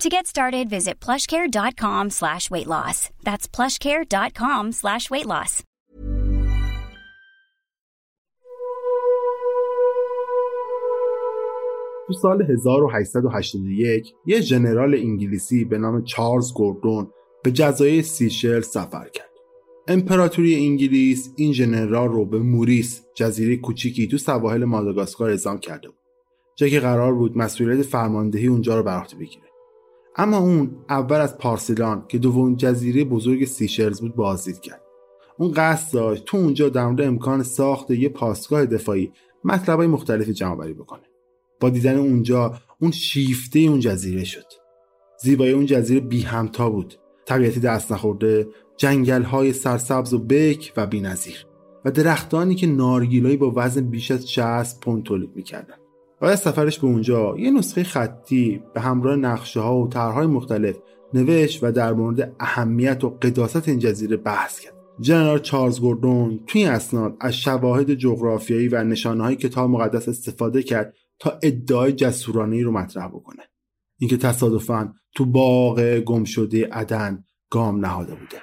To get started, visit plushcare.com slash weight loss. That's plushcare.com slash weight loss. تو سال 1881 یه ژنرال انگلیسی به نام چارلز گوردون به جزایر سیشل سفر کرد. امپراتوری انگلیس این ژنرال رو به موریس جزیره کوچیکی تو سواحل ماداگاسکار اعزام کرده بود. جایی که قرار بود مسئولیت فرماندهی اونجا رو بر عهده بگیره. اما اون اول از پارسلان که دومین جزیره بزرگ سیشلز بود بازدید کرد. اون قصد داشت تو اونجا در مورد امکان ساخت یه پاسگاه دفاعی مطلبای مختلفی جمع بری بکنه. با دیدن اونجا اون شیفته اون جزیره شد زیبایی اون جزیره بی همتا بود طبیعتی دست نخورده جنگل های سرسبز و بک و بینظیر و درختانی که نارگیلایی با وزن بیش از 60 پوند تولید می‌کردن و از سفرش به اونجا. یه نسخه خطی به همراه نقشه ها و طرحهای مختلف نوشت و در مورد اهمیت و قداست این جزیره بحث کرد. جنرال چارلز گوردون توی اسناد از شواهد جغرافیایی و نشانه های کتاب مقدس استفاده کرد تا ادعای جسورانه رو مطرح بکنه. اینکه تصادفا تو باغ گم شده عدن گام نهاده بوده.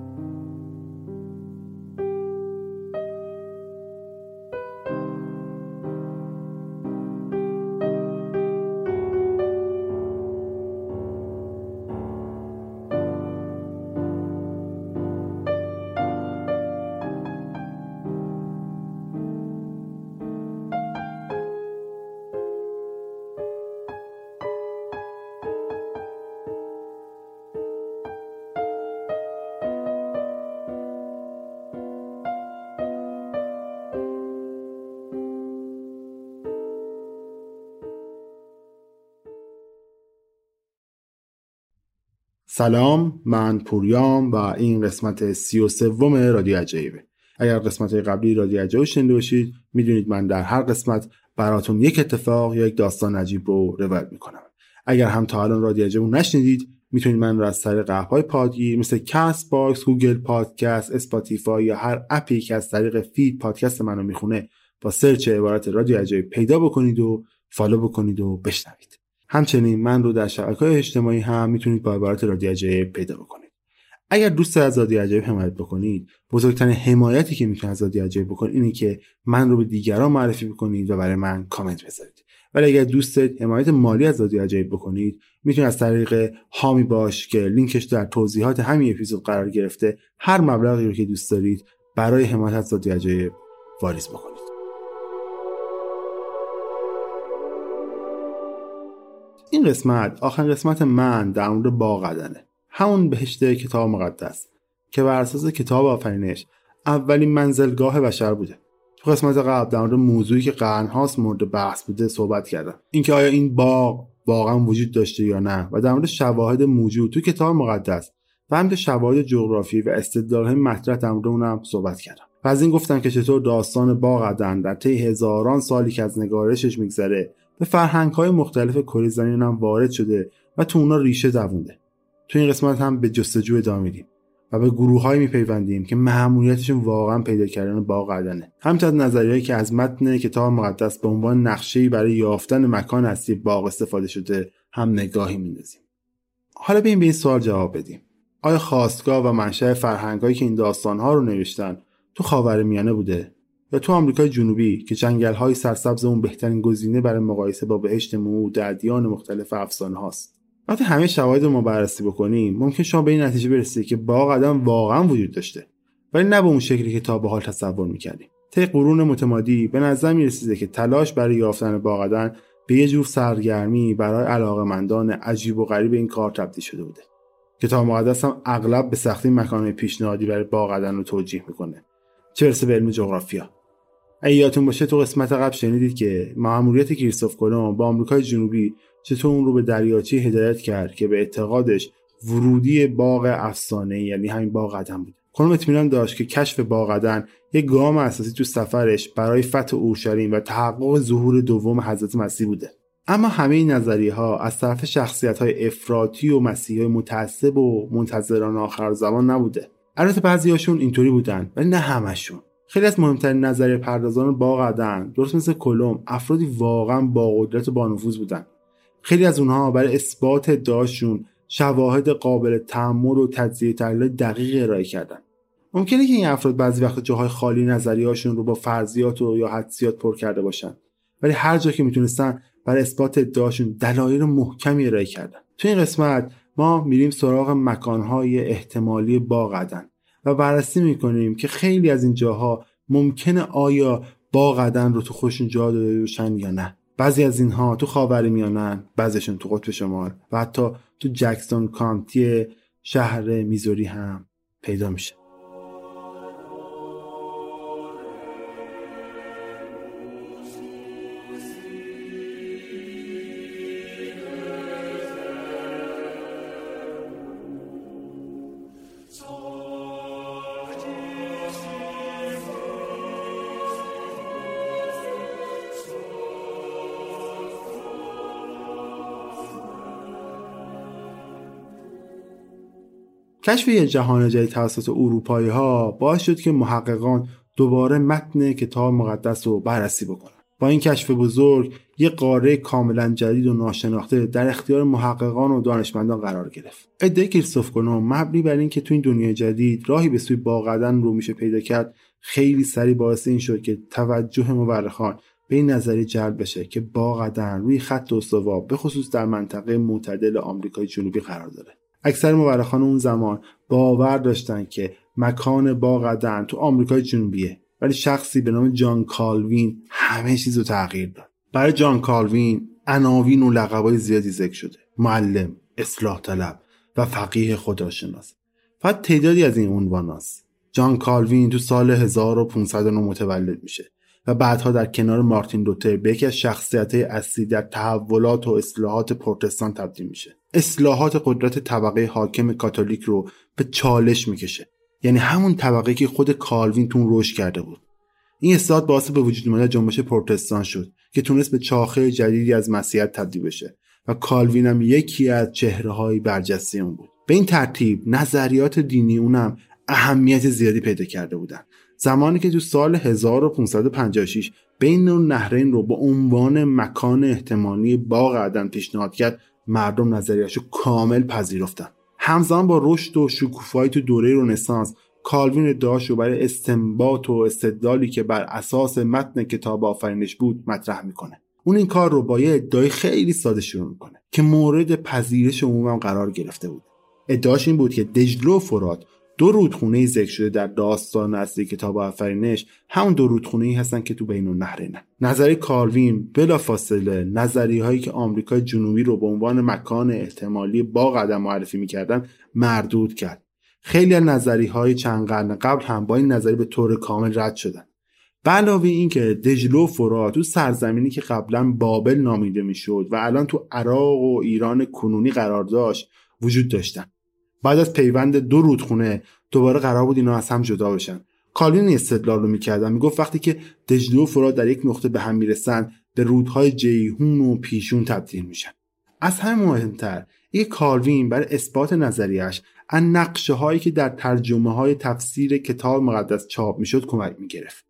سلام من پوریام و این قسمت سی و سوم رادیو عجایبه. اگر قسمت قبلی رادیو عجایب شنیده باشید می‌دونید من در هر قسمت براتون یک اتفاق یا یک داستان عجیب رو روایت می‌کنم. اگر هم تا الان رادیو عجایب نشنیدید می‌تونید من رو از طریق اپ های پادگیر مثل Castbox Google Podcast Spotify یا هر app ی که از طریق feed پادکست منو می‌خونه با search عبارت رادیو عجایب پیدا بکنید و follow بکنید و بشنوید. همچنین من رو در شبکه اجتماعی هم می‌تونید با عبارت رادیو عجایب پیدا بکنید. اگر دوست از رادیو عجایب حمایت بکنید بزرگترین حمایتی که می‌تونید از رادیو عجایب بکنید اینه که من رو به دیگران معرفی بکنید و برای من کامنت بذارید. ولی اگر دوست حمایت مالی از رادیو عجایب بکنید می‌تونید از طریق هامی باش که لینکش در توضیحات همین اپیزود قرار گرفته هر مبلغی رو که دوست دارید برای حمایت از رادیو عجایب واریز بکنید. این قسمت آخرین قسمت من در مورد باغ عدنه. همون بهشت کتاب مقدس که بر اساس کتاب آفرینش اولین منزلگاه بشر بوده. تو قسمت قبل در مورد موضوعی که قرنهاست مورد بحث بوده صحبت کردم. اینکه آیا این باغ واقعا وجود داشته یا نه و در مورد شواهد موجود تو کتاب مقدس و همینطور شواهد جغرافی و استدلالهای مطرح در مورد اونم صحبت کردم. و از این گفتم که چطور داستان باغ عدن در طی هزاران سالی که از نگارشش میگذره به فرهنگ های مختلف کره زمین هم وارد شده و تو اونا ریشه دوونده. تو این قسمت هم به جستجو ادامه میدیم و به گروههایی میپیوندیم که معمولیتشون واقعا پیدا کردن باغ عدنه همینطور از نظریهایی که از متن کتاب مقدس به عنوان نقشه‌ای برای یافتن مکان اصلی باغ استفاده شده هم نگاهی میندازیم. حالا بیایم به این سوال جواب بدیم. آیا خواستگاه و منشأ فرهنگهایی که این داستانها رو نوشتن تو خاورمیانه بوده؟ یا تو آمریکای جنوبی که جنگل‌های سرسبز اون بهترین گزینه برای مقایسه با بهشت موعود در ادیان مختلف افسانه هاست. وقتی همه شواهد ما بررسی بکنیم ممکن شما به این نتیجه برسید که باغ قدم واقعا وجود داشته. ولی نه به اون شکلی که تا به حال تصور می‌کردیم. طی قرون متمادی به نظر می‌رسیده که تلاش برای یافتن باغ به یه جور سرگرمی برای علاقمندان عجیب و غریب این کار تبدیل شده بوده. کتاب مقدس هم اغلب به سختی مکان پیشنهادی برای باغ رو توجیه می‌کنه. چه برسه به علم جغرافیا. اگه یادتون باشه تو قسمت قبل شنیدید که مأموریت کریستوف کلمب با آمریکای جنوبی چطور اون رو به دریاچه هدایت کرد که به اعتقادش ورودی باغ افسانه یعنی همین باغ قدم بود. کلمب اطمینان داشت که کشف باغ قدم یک گام اساسی تو سفرش برای فتح اورشلیم و تحقق ظهور دوم حضرت مسیح بوده. اما همه این نظریه ها از طرف شخصیت های افراطی و مسیحی متعصب و منتظران آخر زمان نبوده. البته بعضیهاشون اینطوری بودن ولی نه همشون خیلی از مهمترین نظریه پردازان باغ عدن درست مثل کلم افرادی واقعا با قدرت و با نفوذ بودن. خیلی از اونها برای اثبات ادعاشون شواهد قابل تحمل و تجزیه تحلیل دقیق ارائه کردن. ممکنه که این افراد بعضی وقت جاهای خالی نظریهاشون رو با فرضیات و یا حدسیات پر کرده باشن. ولی هر جا که می‌تونستن برای اثبات ادعاشون دلایل محکمی ارائه کردن. تو این قسمت ما میریم سراغ مکانهای احتمالی باغ عدن و بررسی می‌کنیم که خیلی از این جاها ممکنه آیا باغ عدن رو تو خوشون جا داده باشن یا نه. بعضی از اینها تو خاور میانن بعضیشون تو قطب شمال و حتی تو جکسون کانتی شهر میزوری هم پیدا میشه. کشف یه جهان جدید توسط اروپایی ها باعث شد که محققان دوباره متن کتاب مقدس رو بررسی بکنن. با این کشف بزرگ یه قاره کاملا جدید و ناشناخته در اختیار محققان و دانشمندان قرار گرفت. ادعای کریستوف کنوم مبنی بر اینکه تو این دنیای جدید راهی به سوی باقدن رو میشه پیدا کرد خیلی سریع باعث این شد که توجه مورخان به این نظریه جلب بشه که باقدن روی خط استوا به خصوص در منطقه معتدل آمریکای جنوبی قرار داره. اکثر مورخان اون زمان باور داشتن که مکان باغ تو آمریکای جنوبیه ولی شخصی به نام جان کالوین همه چیز رو تغییر داد. برای جان کالوین عناوین و لقبای زیادی ذکر شده. معلم اصلاح طلب و فقیه خداشناس فقط تعدادی از این عنوان هست. جان کالوین تو سال 1509 متولد میشه. و بعدها در کنار مارتین لوتر به یکی از شخصیت اصلی در تحولات و اصلاحات پروتستان تبدیل میشه. اصلاحات قدرت طبقه حاکم کاتولیک رو به چالش می‌کشه. یعنی همون طبقه که خود کالوین تون رشد کرده بود. این اصلاحات باعث به وجود اومدن جنبش پروتستان شد که تونست به چاخه جدیدی از مسیحیت تبدیل بشه و کالوین هم یکی از چهره های برجسته اون بود. به این ترتیب نظریات دینی اونم اهمیت زیادی پیدا کرده بودن. زمانی که تو سال 1556 بین اون نهرین رو به عنوان مکان احتمالی باغ عدن پیشنهاد کرد مردم نظریهش رو کامل پذیرفتن. همزمان با رشد و شکوفایی تو دوره رنسانس کالوین ادعاش رو برای استنباط و استدلالی که بر اساس متن کتاب آفرینش بود مطرح می‌کنه. اون این کار رو با یه ادعای خیلی ساده شروع می‌کنه که مورد پذیرش عموم قرار گرفته بود. ادعاش این بود که دجلو فرات دو رودخونه ذکر شده در داستان اصلی کتاب آفرینش همون دو رودخونه ای هستن که تو بین النهرینن نظری کالوین بلا فاصله نظری هایی که آمریکای جنوبی رو به عنوان مکان احتمالی با قدم معرفی می‌کردن مردود کرد. خیلی از نظری های چند قرن قبل هم با این نظری به طور کامل رد شدن. علاوه اینکه دجلو و فرات تو سرزمینی که قبلا بابل نامیده می‌شد و الان تو عراق و ایران کنونی قرار داشت وجود داشتن. بعد از پیوند دو رودخونه دوباره قرار بود اینا از هم جدا بشن. کالوین استدلال رو می‌کردن. می‌گفت وقتی که دجله و فرات در یک نقطه به هم می‌رسن به رودهای جیهون و پیشون تبدیل میشن. از همه مهمتر یک کالوین برای اثبات نظریش از نقشه هایی که در ترجمه های تفسیر کتاب مقدس چاپ می‌شد کمک می‌گرفت.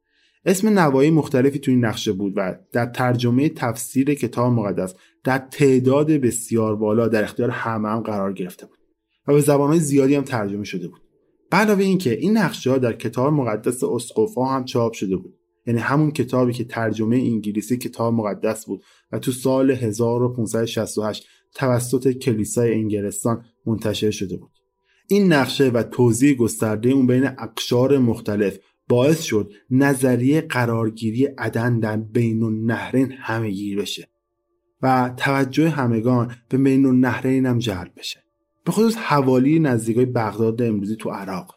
اسم نوایی مختلفی تو این نقشه بود و در ترجمه تفسیر کتاب مقدس در تعداد بسیار بالا در اختیار همه هم قرار گرفته بود. و به زبانهای زیادی هم ترجمه شده بود. به علاوه اینکه این نقشه ها در کتاب مقدس اسقفا هم چاپ شده بود. یعنی همون کتابی که ترجمه انگلیسی کتاب مقدس بود و تو سال 1568 توسط کلیسای انگلستان منتشر شده بود. این نقشه و توضیح گسترده اون بین اقشار مختلف باعث شد نظریه قرارگیری عدن در بین النهرین همهگیر بشه و توجه همگان به بین النهرین هم جلب بشه. به خصوص حوالی نزدیکای بغداد امروزی تو عراق.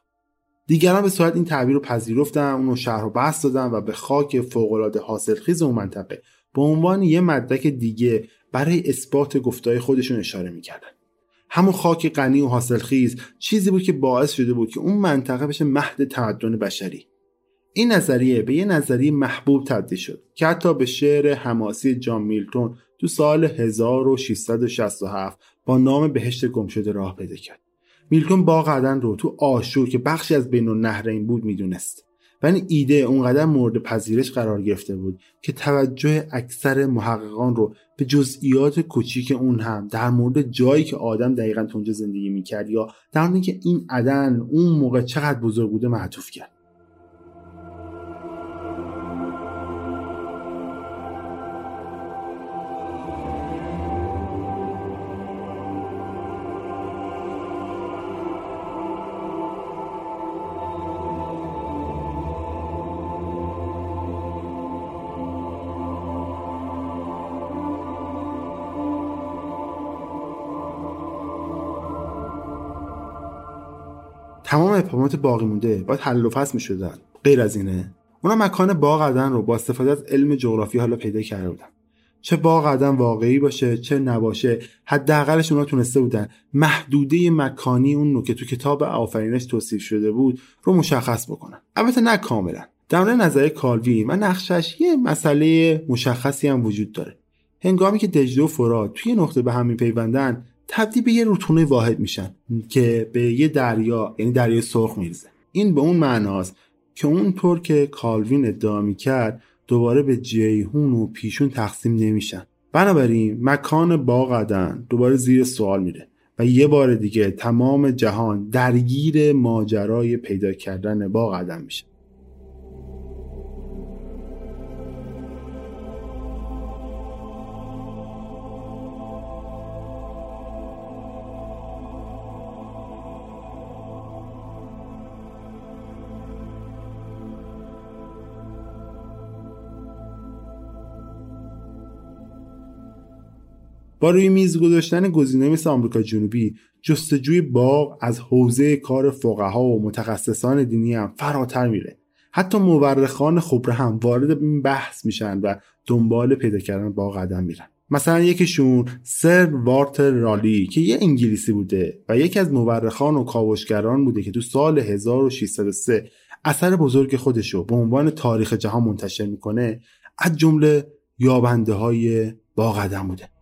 دیگران به صورت این تعبیر رو پذیرفتن اونو شهر رو بست دادن و به خاک فوقالعاده حاصلخیز اون منطقه به عنوان یه مدرک دیگه برای اثبات گفتهای خودشون اشاره می‌کردن. همون خاک غنی و حاصلخیز چیزی بود که باعث شده بود که اون منطقه بشه مهد تمدن بشری. این نظریه به یه نظریه محبوب تبدیل شد که حتی به شعر حماسی جان میلتون تو سال 1667 با نام بهشت گمشده راه پیدا کرد. میلتون باغ عدن رو تو آشور که بخشی از بین النهرین بود می‌دونست. و این ایده اونقدر مورد پذیرش قرار گرفته بود که توجه اکثر محققان رو به جزئیات کوچیک اون هم در مورد جایی که آدم دقیقا اونجا زندگی می‌کرد یا در مورد که این عدن اون موقع چقدر بزرگ بوده معطوف کرد. تمام ابهامات باقی مونده. باید حل و فصل می‌شدن. غیر از اینه. اونا مکان باغ عدن رو با استفاده از علم جغرافی حالا پیدا کرده بودن. چه باغ عدن واقعی باشه چه نباشه حداقلش اونا تونسته بودن. محدوده مکانی اون رو که تو کتاب آفرینش توصیف شده بود رو مشخص بکنن. البته نه کاملا. در مورد نظریه کالوین و نقشش یه مسئله مشخصی هم وجود داره. هنگامی که دجله و فرات توی نقطه به هم میپیوندن تبدیل به یه رودخونه واحد میشن که به یه دریا یعنی دریای سرخ میرزه این به اون معناست که اونطور که کالوین ادعا می‌کرد دوباره به جیهون و پیشون تقسیم نمیشن. بنابراین مکان باغ عدن دوباره زیر سوال میره و یه بار دیگه تمام جهان درگیر ماجرای پیدا کردن باغ عدن میشه. با روی میز گذاشتن گزینه مثل آمریکا جنوبی جستجوی باغ از حوزه کار فقها و متخصصان دینی هم فراتر میره. حتی مورخان خبره هم وارد این بحث میشن و دنبال پیدا کردن باغ قدم میرن. مثلا یکیشون سر وارتر رالی که یه انگلیسی بوده و یکی از مورخان و کاوشگران بوده که تو سال 1603 اثر بزرگ خودشو به عنوان تاریخ جهان منتشر می‌کنه از جمله یابنده های باغ قدم بوده.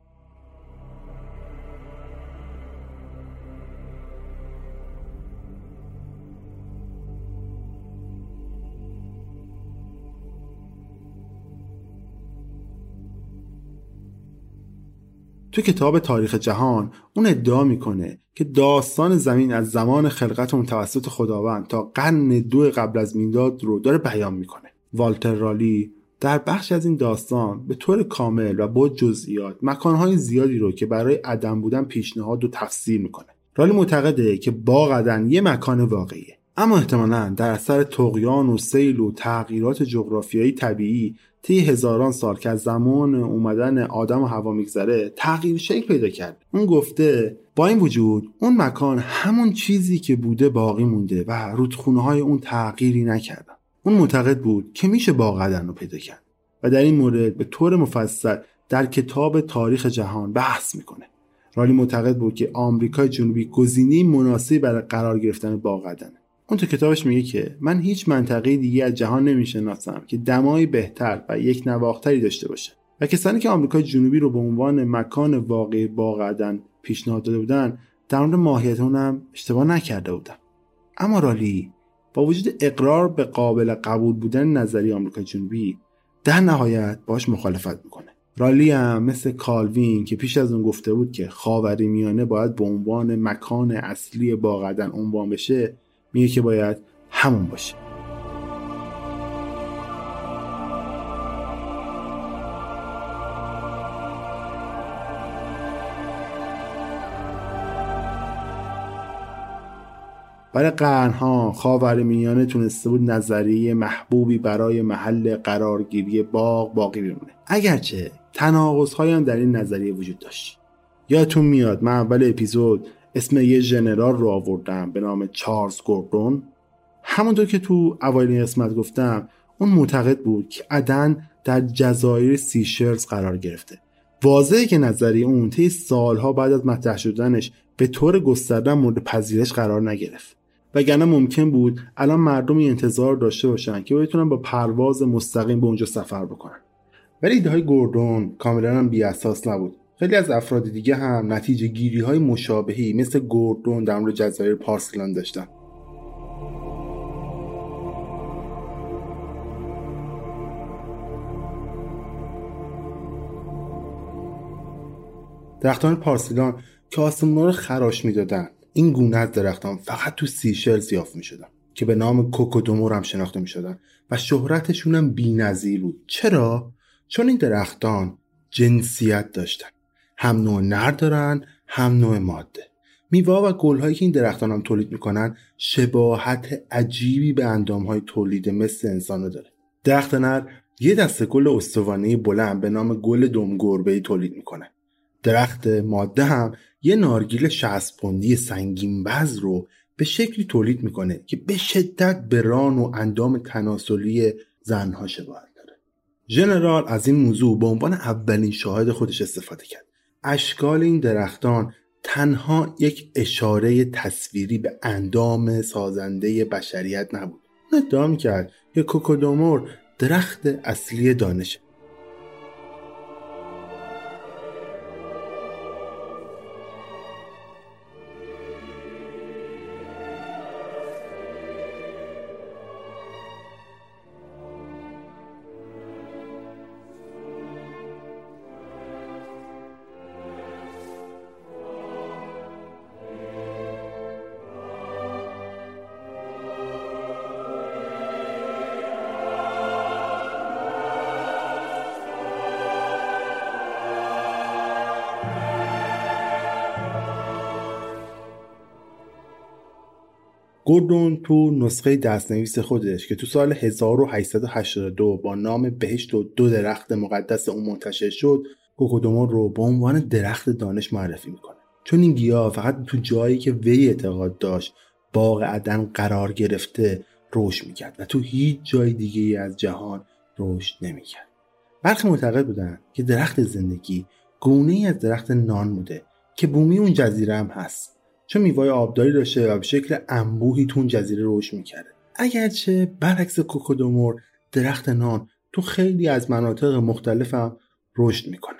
تو کتاب تاریخ جهان اون ادعا می‌کنه که داستان زمین از زمان خلقت اون توسط خداوند تا قرن دو قبل از میلاد رو داره بیان می‌کنه. والتر رالی در بخش از این داستان به طور کامل و با جزئیات مکانهای زیادی رو که برای عدم بودن پیشنهاد و تفسیر می‌کنه. رالی معتقده که با عدن یه مکان واقعیه. اما احتمالا در اثر تقیان و سیل و تغییرات جغرافیایی طبیعی طی هزاران سال که از زمان اومدن آدم و هوا میگذره تغییر شکل پیدا کرد. اون گفته با این وجود اون مکان همون چیزی که بوده باقی مونده و رودخونه های اون تغییری نکردن. اون معتقد بود که میشه باقدن رو پیدا کرد و در این مورد به طور مفصل در کتاب تاریخ جهان بحث می‌کنه. رالی معتقد بود که آمریکای جنوبی گزینه مناسبی برای قرار گرفتن باقدنه اون تو کتابش میگه که من هیچ منطقه دیگه از جهان نمی‌شناسم که دمایی بهتر و یک نواختری داشته باشه و کسانی که آمریکای جنوبی رو به عنوان مکان واقعی باقدن پیشنهاد داده بودن در مورد ماهیت اونم اشتباه نکرده بودم اما رالی با وجود اقرار به قابل قبول بودن نظری آمریکای جنوبی در نهایت باش مخالفت می‌کنه. رالی هم مثل کالوین که پیش از اون گفته بود که خاوری میانه باید به عنوان مکان اصلی باقدن عنوان بشه میگه که باید همون باشه. برای قرنها خاورمیانه تونسته بود نظریه محبوبی برای محل قرارگیری باغ باقی بمونه. اگرچه تناقضهایی هم در این نظریه وجود داشت. یادتون میاد من اول اپیزود اسم یه ژنرال رو آوردم به نام چارلز گوردون. همونطور که تو اوایل این قسمت گفتم اون معتقد بود که عدن در جزایر سیشلز قرار گرفته. واضحه که نظریه اون طی سالها بعد از مطرح شدنش به طور گسترده مورد پذیرش قرار نگرفت. وگرنه ممکن بود الان مردمی انتظار داشته باشن که بتونن با پرواز مستقیم به اونجا سفر بکنن. ولی ایده های گوردون کاملا هم اساس نبود. خیلی از افراد دیگه هم نتیجه گیری های مشابهی مثل گوردون در مورد جزایر پارسلان داشتن. درختان پارسیلان که آسمونا رو خراش می‌دادن این گونه از درختان فقط تو سیشلز یافت می‌شدن که به نام کوکودومور هم شناخته می‌شدن و شهرتشون هم بی‌نظیر بود. چرا؟ چون این درختان جنسیت داشتن. هم نوع نر دارن هم نوع ماده. میوه و گلهایی که این درختان هم تولید می‌کنن شباهت عجیبی به های تولید مثل انسان داره. درخت نر یه دسته گل استوانه بلند به نام گل دمگربه تولید می‌کنه. درخت ماده هم یه نارگیل شصپوندی سنگین بز رو به شکلی تولید می‌کنه که به شدت به ران و اندام تناسلی زنها شباهت داره. ژنرال از این موضوع به عنوان اولین شاهد خودش استفاده کرد. اشکال این درختان تنها یک اشاره تصویری به اندام سازنده بشریت نبود. ادعا کرد که کوکودومور درخت اصلی دانشه. گوردون تو نسخه دستنویس خودش که تو سال 1882 با نام بهشت و دو درخت مقدس اون منتشر شد کوکودومور رو به عنوان درخت دانش معرفی می‌کنه. چون این گیاه فقط تو جایی که وی اعتقاد داشت باغ عدن قرار گرفته رشد می‌کرد و تو هیچ جای دیگه از جهان رشد نمی‌کرد. برخی معتقد بودن که درخت زندگی گونه ای از درخت نان بوده که بومی اون جزیره هم هست. چون میوای آبداری داشته و به شکل انبوهی تو اون جزیره رشد می‌کرده. اگرچه برعکس کوکودومور درخت نان تو خیلی از مناطق مختلف رشد می‌کنه.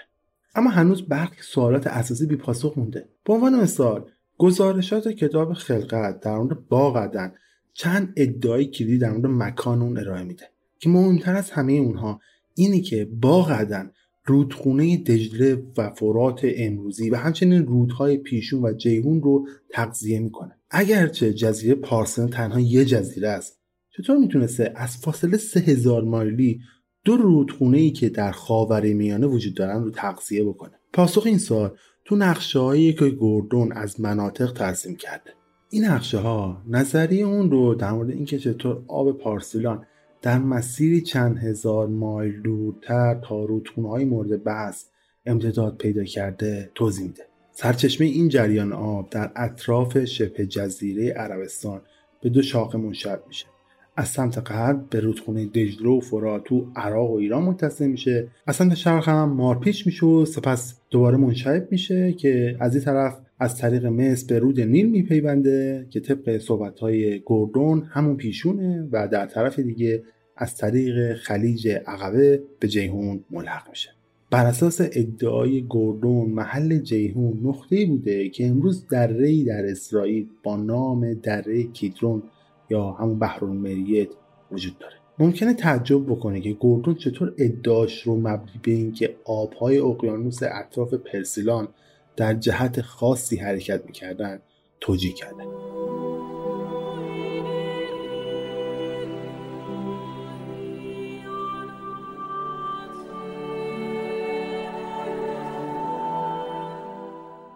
اما هنوز برخی سوالات اساسی بی پاسخ مونده. به عنوان مثال گزارشات کتاب خلقت در مورد باغ عدن چند ادعای کلیدی در مورد مکان اون ارائه میده که مهمتر از همه اونها اینی که باغ عدن رودخونه دجله و فرات امروزی و همچنین رودهای پیشون و جیهون رو تغذیه می‌کنه. اگرچه جزیره پارسن تنها یه جزیره است چطور می‌تونسته از فاصله سه هزار مایلی دو رودخونه ای که در خاور میانه وجود دارن رو تغذیه بکنه؟ پاسخ این سال تو نقشه هایی که گوردون از مناطق ترسیم کرده. این نقشه ها نظریه اون رو در مورد اینکه چطور آب پارسیلان در مسیری چند هزار مایل دورتر تا رودخونه‌های مورد بحث امتداد پیدا کرده توضیح میده. سرچشمه این جریان آب در اطراف شبه جزیره عربستان به دو شاخه منشعب میشه. از سمت غرب به رودخونه دجله و فرات تو عراق و ایران متصل میشه. از سمت شرق هم مارپیچ میشه و سپس دوباره منشعب میشه که از این طرف از طریق مصر به رود نیل میپیونده که طبق صحبتهای گوردون همون پیشونه و در طرف دیگه از طریق خلیج عقبه به جیهون ملحق میشه. بر اساس ادعای گوردون محل جیهون نقطه بوده که امروز دره در اسرائیل با نام دره کیدرون یا همون بحرالمریت وجود داره. ممکنه تعجب بکنه که گوردون چطور ادعاش رو مبنی به اینکه آبهای اقیانوس اطراف پرسیلان در جهت خاصی حرکت می‌کردن توجیه کرده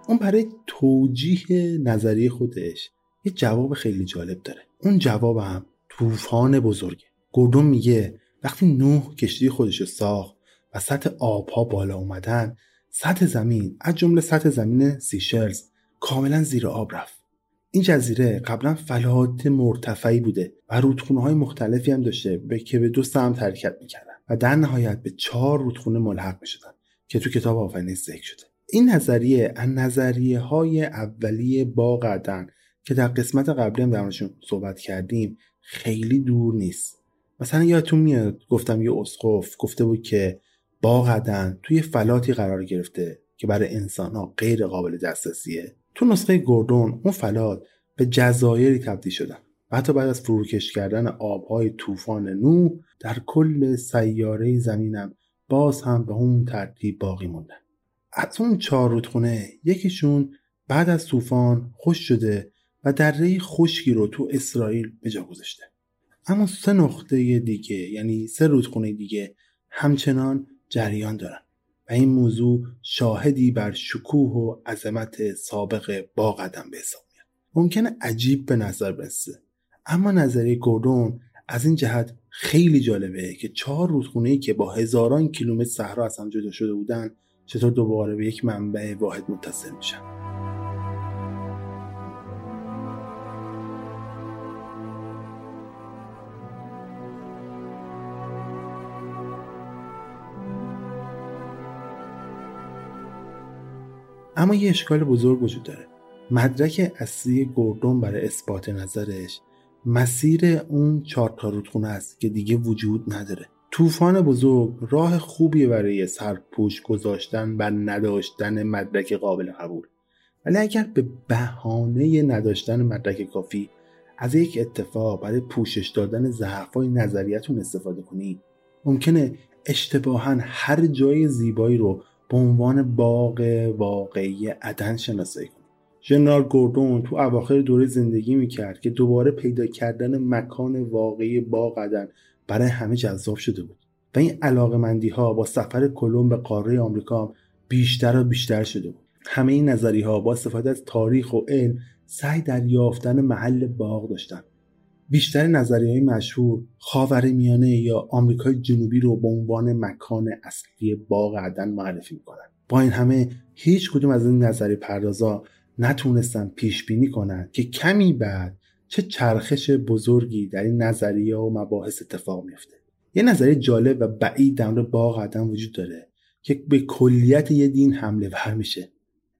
اون برای توجیه نظریه خودش یه جواب خیلی جالب داره. اون جوابم طوفان بزرگه. گوردون میگه وقتی نوح کشتی خودش رو ساخت و سطح آبها بالا اومدن سطح زمین از جمله سطح زمین سیشلز کاملا زیر آب رفت. این جزیره قبلا فلات مرتفعی بوده و رودخونه های مختلفی هم داشته به که به دو سمت حرکت می‌کردن و در نهایت به چهار رودخونه ملحق می‌شدن که تو کتاب آفرینش ذکر شده. این نظریه از نظریه های اولیه با قدن که در قسمت قبلی هم درمونشون صحبت کردیم خیلی دور نیست. مثلا یادتون میاد گفتم یه اسقف گفته بود که عدن توی فلاتی قرار گرفته که برای انسان ها غیر قابل دسترسیه. تو نسخه گوردون اون فلات به جزایری تبدیل شدن و حتی بعد از فروکش کردن آبهای طوفان نو در کل سیاره زمینم باز هم به اون ترتیب باقی موندن. از اون چهار رودخونه یکیشون بعد از طوفان خوش شده و دره خشکی رو تو اسرائیل به جا گذاشته. اما سه نقطه دیگه یعنی سه رودخونه دیگه همچنان جریان دارن. و این موضوع شاهدی بر شکوه و عظمت سابق با قدم به حساب میاد. ممکنه عجیب به نظر برسه. اما نظریه گوردون از این جهت خیلی جالبه که چهار رودخونه که با هزاران کیلومتر صحرا از هم جدا شده بودن چطور دوباره به یک منبع واحد متصل میشن. اما یه اشکال بزرگ وجود داره. مدرک اصلی گوردون برای اثبات نظرش مسیر اون چهار تا رودخونه است که دیگه وجود نداره. طوفان بزرگ راه خوبی برای سرپوش گذاشتن بر نداشتن مدرک قابل قبول. ولی اگر به بهانه نداشتن مدرک کافی از یک اتفاق برای پوشش دادن ضعفای نظریتون استفاده کنید ممکنه اشتباها هر جای زیبایی رو به عنوان باغ واقعی عدن شناسایی کنید ژنرال گوردون تو اواخر دوره زندگی می‌کرد که دوباره پیدا کردن مکان واقعی باغ عدن برای همه جذاب شده بود و این علاقمندی ها با سفر کلم به قاره آمریکا بیشتر و بیشتر شده بود. همه این نظری ها با استفاده از تاریخ و علم سعی در یافتن محل باغ داشتن. بیشتر نظریه مشهور خاور میانه یا آمریکای جنوبی رو به عنوان مکان اصلی باغ عدن معرفی می‌کنن. با این همه هیچ کدوم از این نظری پردازا نتونستن پیش بینی کنند که کمی بعد چه چرخش بزرگی در این نظریه و مباحث اتفاق میفته یه نظریه جالب و بعید در باغ عدن وجود داره که به کلیت یه دین حمله ور میشه.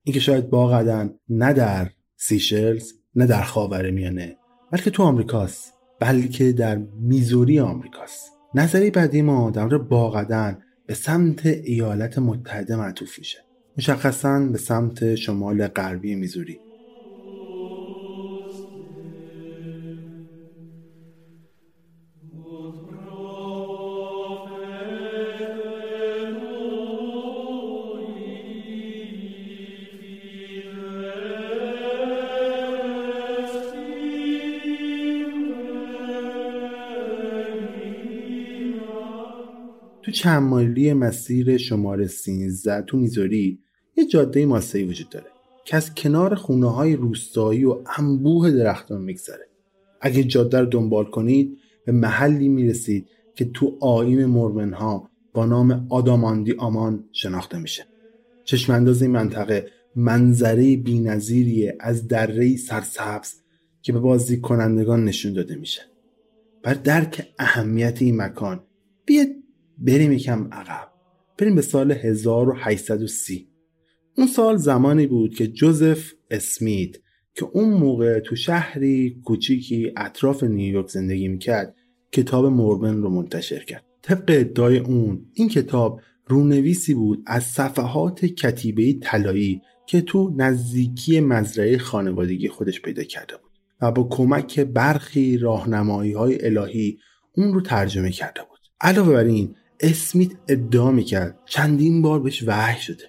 اینکه شاید باغ عدن نه در سیشلز نه در خاور میانه بلکه تو آمریکاست بلکه در میزوری آمریکاست. نظری بعدی ما در باقدن به سمت ایالات متحده معطوف میشه. مشخصا به سمت شمال غربی میزوری. چند مایلی مسیر شماره 13 تو میزوری یه جاده ماسه‌ای وجود داره که از کنار خونه های روستایی و انبوه درختان میگذره. اگه جاده رو دنبال کنید به محلی می‌رسید که تو آین مرمن ها با نام آداماندی آمان شناخته میشه. چشمانداز این منطقه منظره بینظیریه از دره سرسبز که به بازی کنندگان نشون داده میشه. بر درک اهمیت این مکان بیاد بریم یکم عقب. بریم به سال 1830 اون سال زمانی بود که جوزف اسمیت که اون موقع تو شهری کوچیکی اطراف نیویورک زندگی می‌کرد کتاب مورمن رو منتشر کرد. طبق ادعای اون این کتاب رونویسی بود از صفحات کتیبه طلایی که تو نزدیکی مزرعه خانوادگی خودش پیدا کرده بود و با کمک برخی راهنمایی های الهی اون رو ترجمه کرده بود. علاوه بر این اسمیت ادعا می‌کرد چندین بار بهش وحی شده.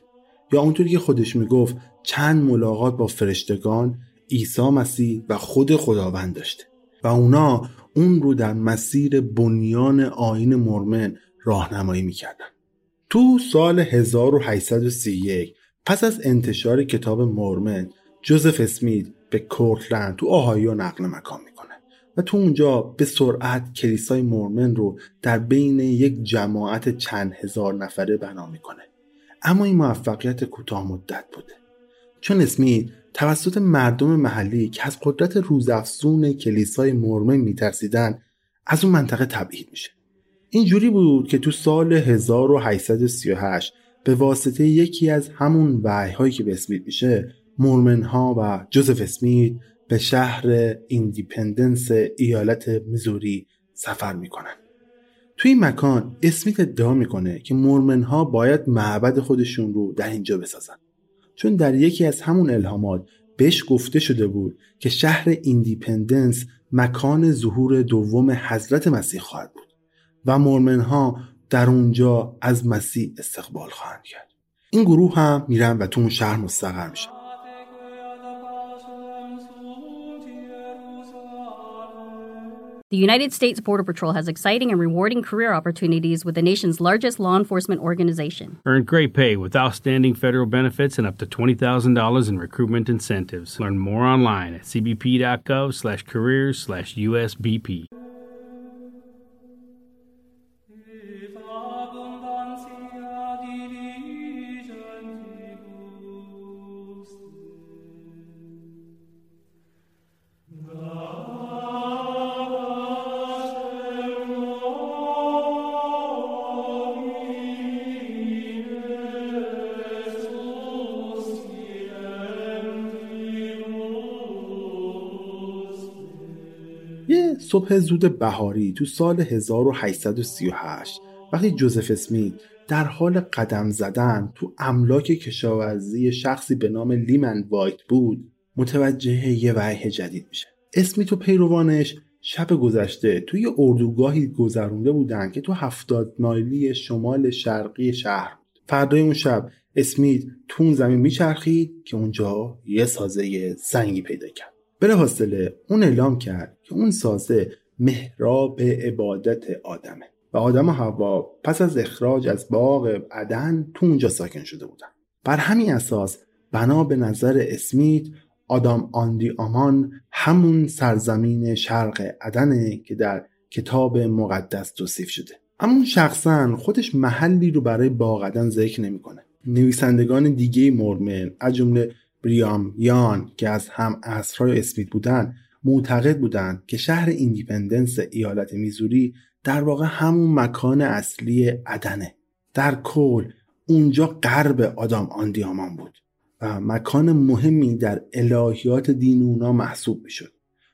یا اونطوری که خودش می‌گفت چند ملاقات با فرشتگان عیسی مسیح و خود خداوند داشته و اونا اون رو در مسیر بنیان آین مرمن راهنمایی می‌کردن. تو سال 1831 پس از انتشار کتاب مورمن جوزف اسمیت به کورتلند تو آهایو نقل مکان و تو اونجا به سرعت کلیسای مورمن رو در بین یک جماعت چند هزار نفره بنا می‌کنه. اما این موفقیت کوتاه مدت بوده. چون اسمیت توسط مردم محلی که از قدرت روزافزون کلیسای مورمن میترسیدن از اون منطقه تبعید میشه. اینجوری بود که تو سال 1838 به واسطه یکی از همون وحی هایی که به اسمیت میشه مورمن ها و جوزف اسمیت به شهر ایندیپندنس ایالت میزوری سفر می‌کنن. توی این مکان اسمیت ادعا می‌کنه که مورمن ها باید معبد خودشون رو در اینجا بسازن. چون در یکی از همون الهامات بهش گفته شده بود که شهر ایندیپندنس مکان ظهور دوم حضرت مسیح خواهد بود و مورمن ها در اونجا از مسیح استقبال خواهند کرد. این گروه هم میرن و تو اون شهر مستقر میشن. The United States Border Patrol has exciting and rewarding career opportunities with the nation's largest law enforcement organization. Earn great pay with outstanding federal benefits and up to $20,000 in recruitment incentives. Learn more online at cbp.gov slash careers slash USBP. صبح زود بهاری تو سال 1838 وقتی جوزف اسمیت در حال قدم زدن تو املاک کشاورزی شخصی به نام لیمن وایت بود متوجه یه وحی جدید میشه. اسمیت و پیروانش شب گذشته توی اردوگاهی گذرونده بودن که تو هفتاد مایلی شمال شرقی شهر بود. فردای اون شب اسمیت تو اون زمین میچرخید که اونجا یه سازه سنگی پیدا کرد. بلافاصله اون اعلام کرد که اون سازه محراب عبادت آدمه و آدم و هوا پس از اخراج از باغ عدن تو اونجا ساکن شده بودن. بر همین اساس بنا به نظر اسمیت آدام آندی آمان همون سرزمین شرق عدنه که در کتاب مقدس توصیف شده. اما اون شخصا خودش محلی رو برای باغ عدن ذکر نمی‌کنه. نویسندگان دیگه مرمن از جمله بریام یان که از هم اصرهای اسمیت بودن معتقد بودند که شهر ایندیپندنس ایالت میزوری در واقع همون مکان اصلی عدنه. در کل اونجا غرب آدام آندیامان بود و مکان مهمی در الهیات دین اونا محسوب می‌شد.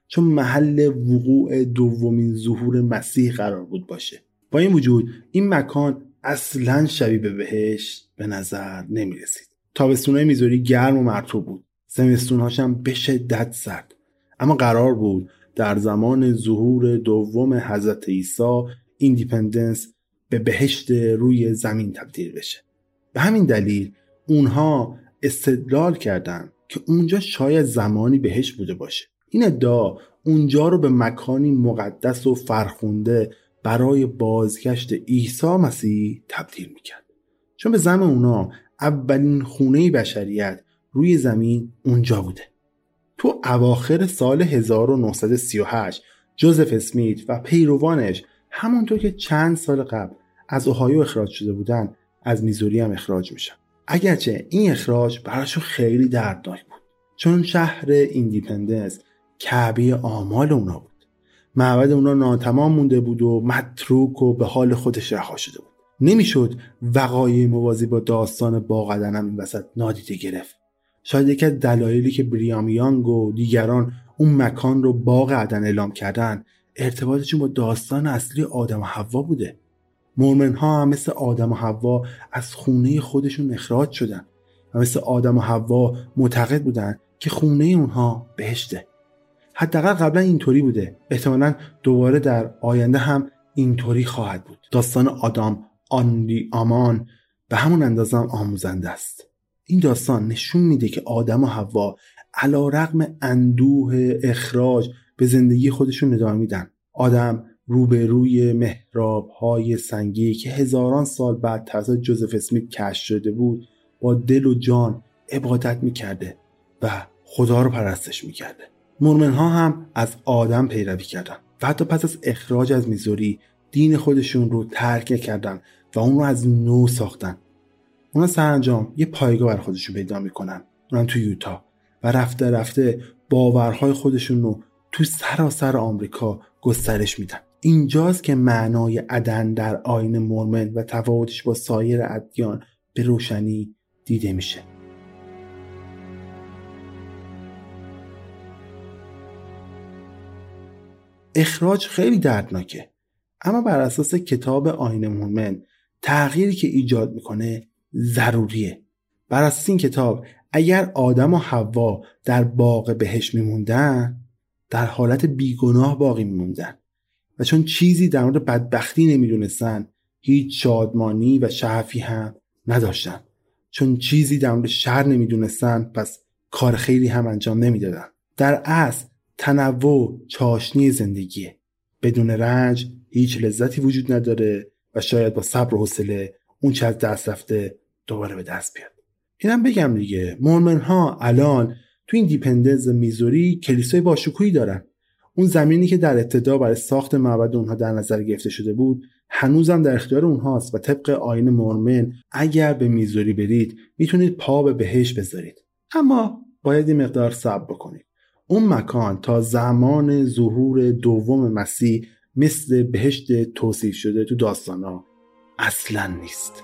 چون محل وقوع دومین ظهور مسیح قرار بود باشه. با این وجود این مکان اصلا شبیه به بهشت به نظر نمی رسید تابستونهای میزوری گرم و مرطوب بود. زمستونهاش هم به شدت سرد. اما قرار بود در زمان ظهور دوم حضرت عیسی ایندیپندنس به بهشت روی زمین تبدیل بشه. به همین دلیل اونها استدلال کردند که اونجا شاید زمانی بهشت بوده باشه. این ادعا اونجا رو به مکانی مقدس و فرخونده برای بازگشت عیسی مسیح تبدیل می‌کرد. چون به زم اونا اولین خونه بشریت روی زمین اونجا بوده. تو اواخر سال 1938 جوزف اسمیت و پیروانش همونطور که چند سال قبل از اوهایو اخراج شده بودن از میزوری هم اخراج میشن. اگرچه این اخراج براشون خیلی دردناک بود چون شهر ایندیپندنس کعبه آمال اونا بود. معبد اونا ناتمام مونده بود و متروک و به حال خودش رها شده بود. نمی‌شد وقایع موازی با داستان باقدن هم این وسط نادیده گرفت. شاید یکی از دلایلی که بریامیانگ و دیگران اون مکان رو باغ عدن اعلام کردن ارتباطشون با داستان اصلی آدم و حوا بوده. مورمن ها هم مثل آدم و حوا از خونه خودشون اخراج شدن و مثل آدم و حوا معتقد بودن که خونه اونها بهشته. حداقل قبلا اینطوری بوده. احتمالا دوباره در آینده هم اینطوری خواهد بود. داستان آدام آندی آمان به همون اندازه هم آموزنده است. این داستان نشون میده که آدم و حوا علا رقم اندوه اخراج به زندگی خودشون ادامه میدن. آدم روبروی محراب های سنگی که هزاران سال بعد توسط جوزف اسمیت کشف شده بود با دل و جان عبادت می‌کرده و خدا رو پرستش می‌کرده. مورمن ها هم از آدم پیروی کردن و حتی پس از اخراج از میزوری دین خودشون رو ترک کردن و اون رو از نو ساختن. اونا سرانجام یه پایگاه بر خودشون پیدا می‌کنن. اونم تو یوتا و رفته رفته باورهای خودشون رو تو سراسر آمریکا گسترش میدن. اینجاست که معنای عدن در آین مورمن و تفاوتش با سایر ادیان به روشنی دیده میشه. اخراج خیلی دردناکه. اما بر اساس کتاب آین مورمن تغییری که ایجاد می‌کنه ضروریه. بر اساس این کتاب اگر آدم و حوا در باغ بهش میموندن در حالت بیگناه باقی میموندن. و چون چیزی در مورد بدبختی نمی‌دونستن هیچ شادمانی و شعفی هم نداشتن. چون چیزی در مورد شر نمی‌دونستن پس کار خیلی هم انجام نمی‌دادن. در اصل تنوع چاشنی زندگیه. بدون رنج هیچ لذتی وجود نداره. و شاید با صبر و حوصله اون چه از دست رفته دوباره به دست بیاد. اینم بگم دیگه مورمن ها الان تو این دیپندنز میزوری کلیسای باشکوهی دارن. اون زمینی که در ابتدا برای ساخت معبد اونها در نظر گرفته شده بود هنوزم در اختیار اونهاست و طبق آین مورمن اگر به میزوری برید می‌تونید پا به بهش بذارید. اما باید این مقدار صبر بکنید. اون مکان تا زمان ظهور دوم مسیح مثل بهشت توصیف شده تو داستانا اصلا نیست.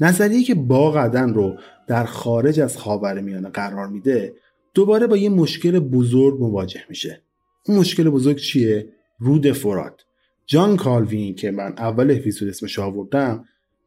نظریه که باغ عدن رو در خارج از خاورمیانه قرار میده دوباره با یه مشکل بزرگ مواجه میشه. اون مشکل بزرگ چیه؟ رود فرات. جان کالوین که من اول اپیزود اسمش آوردم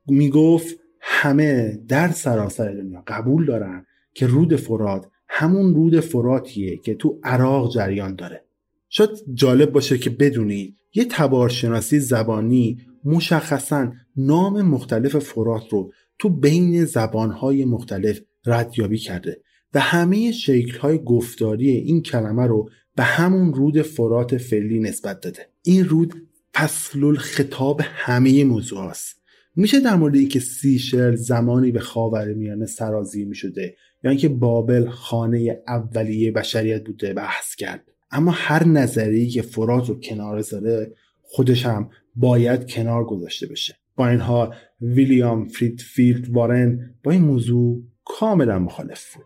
می‌گفت همه در سراسر دنیا قبول دارن که رود فرات همون رود فراتیه که تو عراق جریان داره. شاید جالب باشه که بدونید یه تبارشناسی زبانی مشخصا نام مختلف فرات رو تو بین زبانهای مختلف ردیابی کرده و همه شکلهای گفتاری این کلمه رو به همون رود فرات فعلی نسبت داده. این رود فصل خطاب همه موضوع است میشه در مورد اینکه سیشل زمانی به خاور میانه سرازیر می‌شده یا اینکه بابل خانه اولیه بشریت بوده بحث کرد. اما هر نظری که فرات رو کنار زده خودش هم باید کنار گذاشته بشه. با این حال ویلیام فریدفیلد وارن با این موضوع کاملا مخالف بود.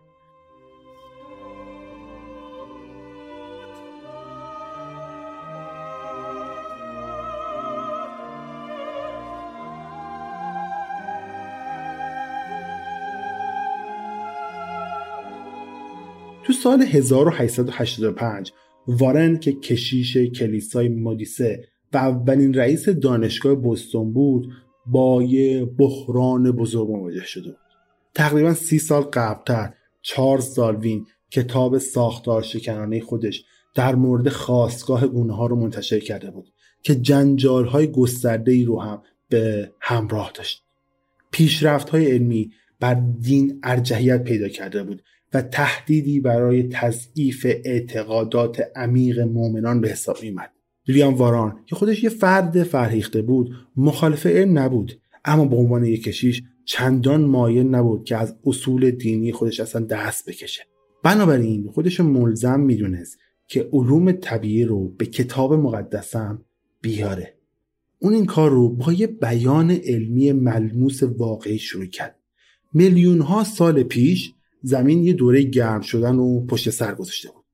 تو سال 1885 وارن که کشیش کلیسای مادیسه و اولین رئیس دانشگاه بوستون بود با یه بحران بزرگ مواجه شده بود. تقریبا سی سال قبلتر چارلز داروین کتاب ساختار شکنانه خودش در مورد خواستگاه گونه ها رو منتشر کرده بود که جنجال های گسترده ای رو هم به همراه داشت. پیشرفت های علمی بر دین ارجحیت پیدا کرده بود و تهدیدی برای تضعیف اعتقادات عمیق مؤمنان به حساب میمد ویلیام واران که خودش یه فرد فرهیخته بود مخالف علم نبود. اما به عنوان یک کشیش چندان مایل نبود که از اصول دینی خودش اصلا دست بکشه. بنابراین خودش ملزم می‌دونست که علوم طبیعی رو به کتاب مقدسم بیاره. اون این کار رو با یه بیان علمی ملموس واقعی شروع کرد. میلیون ها سال پیش زمین یه دوره گرم شدن و پشت سر گذاشته بود.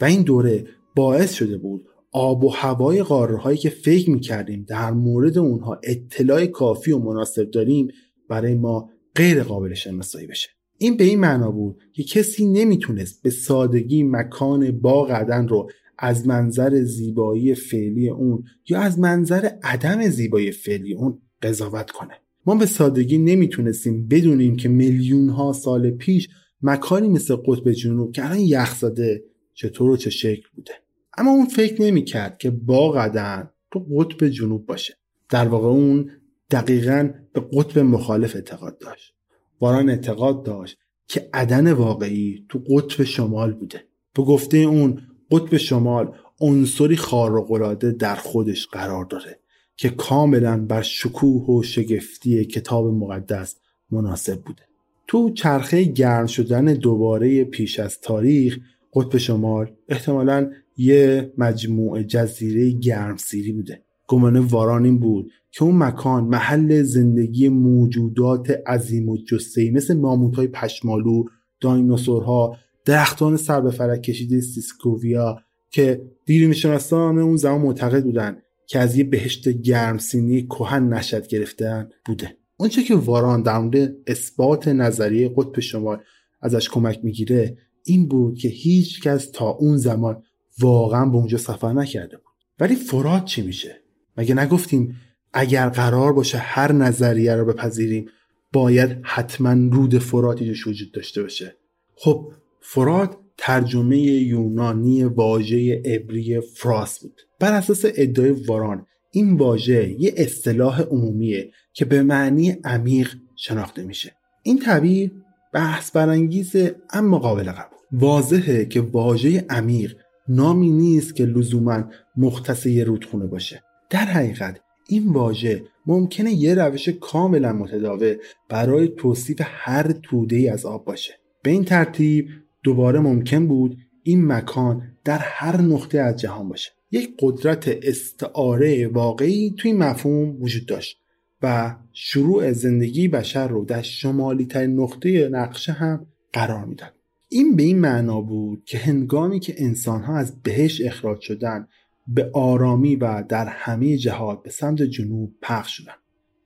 و این دوره باعث شده بود آب و هوای قاره هایی که فکر می‌کردیم در مورد اونها اطلاع کافی و مناسب داریم برای ما غیر قابل شناسایی بشه. این به این معنا بود که کسی نمی‌تونست به سادگی مکان باغ عدن رو از منظر زیبایی فعلی اون یا از منظر عدم زیبایی فعلی اون قضاوت کنه. ما به سادگی نمی‌تونستیم بدونیم که میلیون ها سال پیش مکانی مثل قطب جنوب که الان یخ زده چطور و چه شکل بوده. اما اون فکر نمی‌کرد که باغ عدن تو قطب جنوب باشه. در واقع اون دقیقا به قطب مخالف اعتقاد داشت. واران اعتقاد داشت که عدن واقعی تو قطب شمال بوده. به گفته اون قطب شمال عنصری خارق‌العاده در خودش قرار داره که کاملا بر شکوه و شگفتی کتاب مقدس مناسب بوده. تو چرخه گرم شدن دوباره پیش از تاریخ قطب شمال احتمالا یه مجموعه جزیره گرمسیری بوده. گمان واران این بود که اون مکان محل زندگی موجودات عظیم و جسهی مثل ماموت های پشمالو دایناسورها درختان سر به فرک کشیده سیسکوویا که دیرینشناسان اون زمان معتقد بودن که از یه بهشت گرمسینی کهن نشد گرفتن بوده. اونچه که واران در مورد اثبات نظریه قطب شمال ازش کمک می‌گیره این بود که هیچ کس تا اون زمان واقعا به اونجا سفر نکرده بود. ولی فراد چی میشه؟ مگه نگفتیم اگر قرار باشه هر نظریه رو بپذیریم باید حتما رود فراتی توش وجود داشته باشه؟ خب فراد ترجمه یونانی واژه عبری فراس بود. بر اساس ادعای واران این واژه یه اصطلاح عمومیه که به معنی عمیق شناخته میشه. این تعبیر بحث برانگیزه اما قابل قبول. واضحه که واژه عمیق نامی نیست که لزوما مختص یه رودخونه باشه. در حقیقت این واژه ممکنه یه روش کاملا متداول برای توصیف هر توده ای از آب باشه. به این ترتیب دوباره ممکن بود این مکان در هر نقطه از جهان باشه. یک قدرت استعاره واقعی توی مفهوم وجود داشت و شروع زندگی بشر رو در شمالی ترین نقطه نقشه هم قرار می‌داد. این به این معنا بود که هنگامی که انسانها از بهش اخراج شدن به آرامی و در همه جهات به سمت جنوب پخش شدن.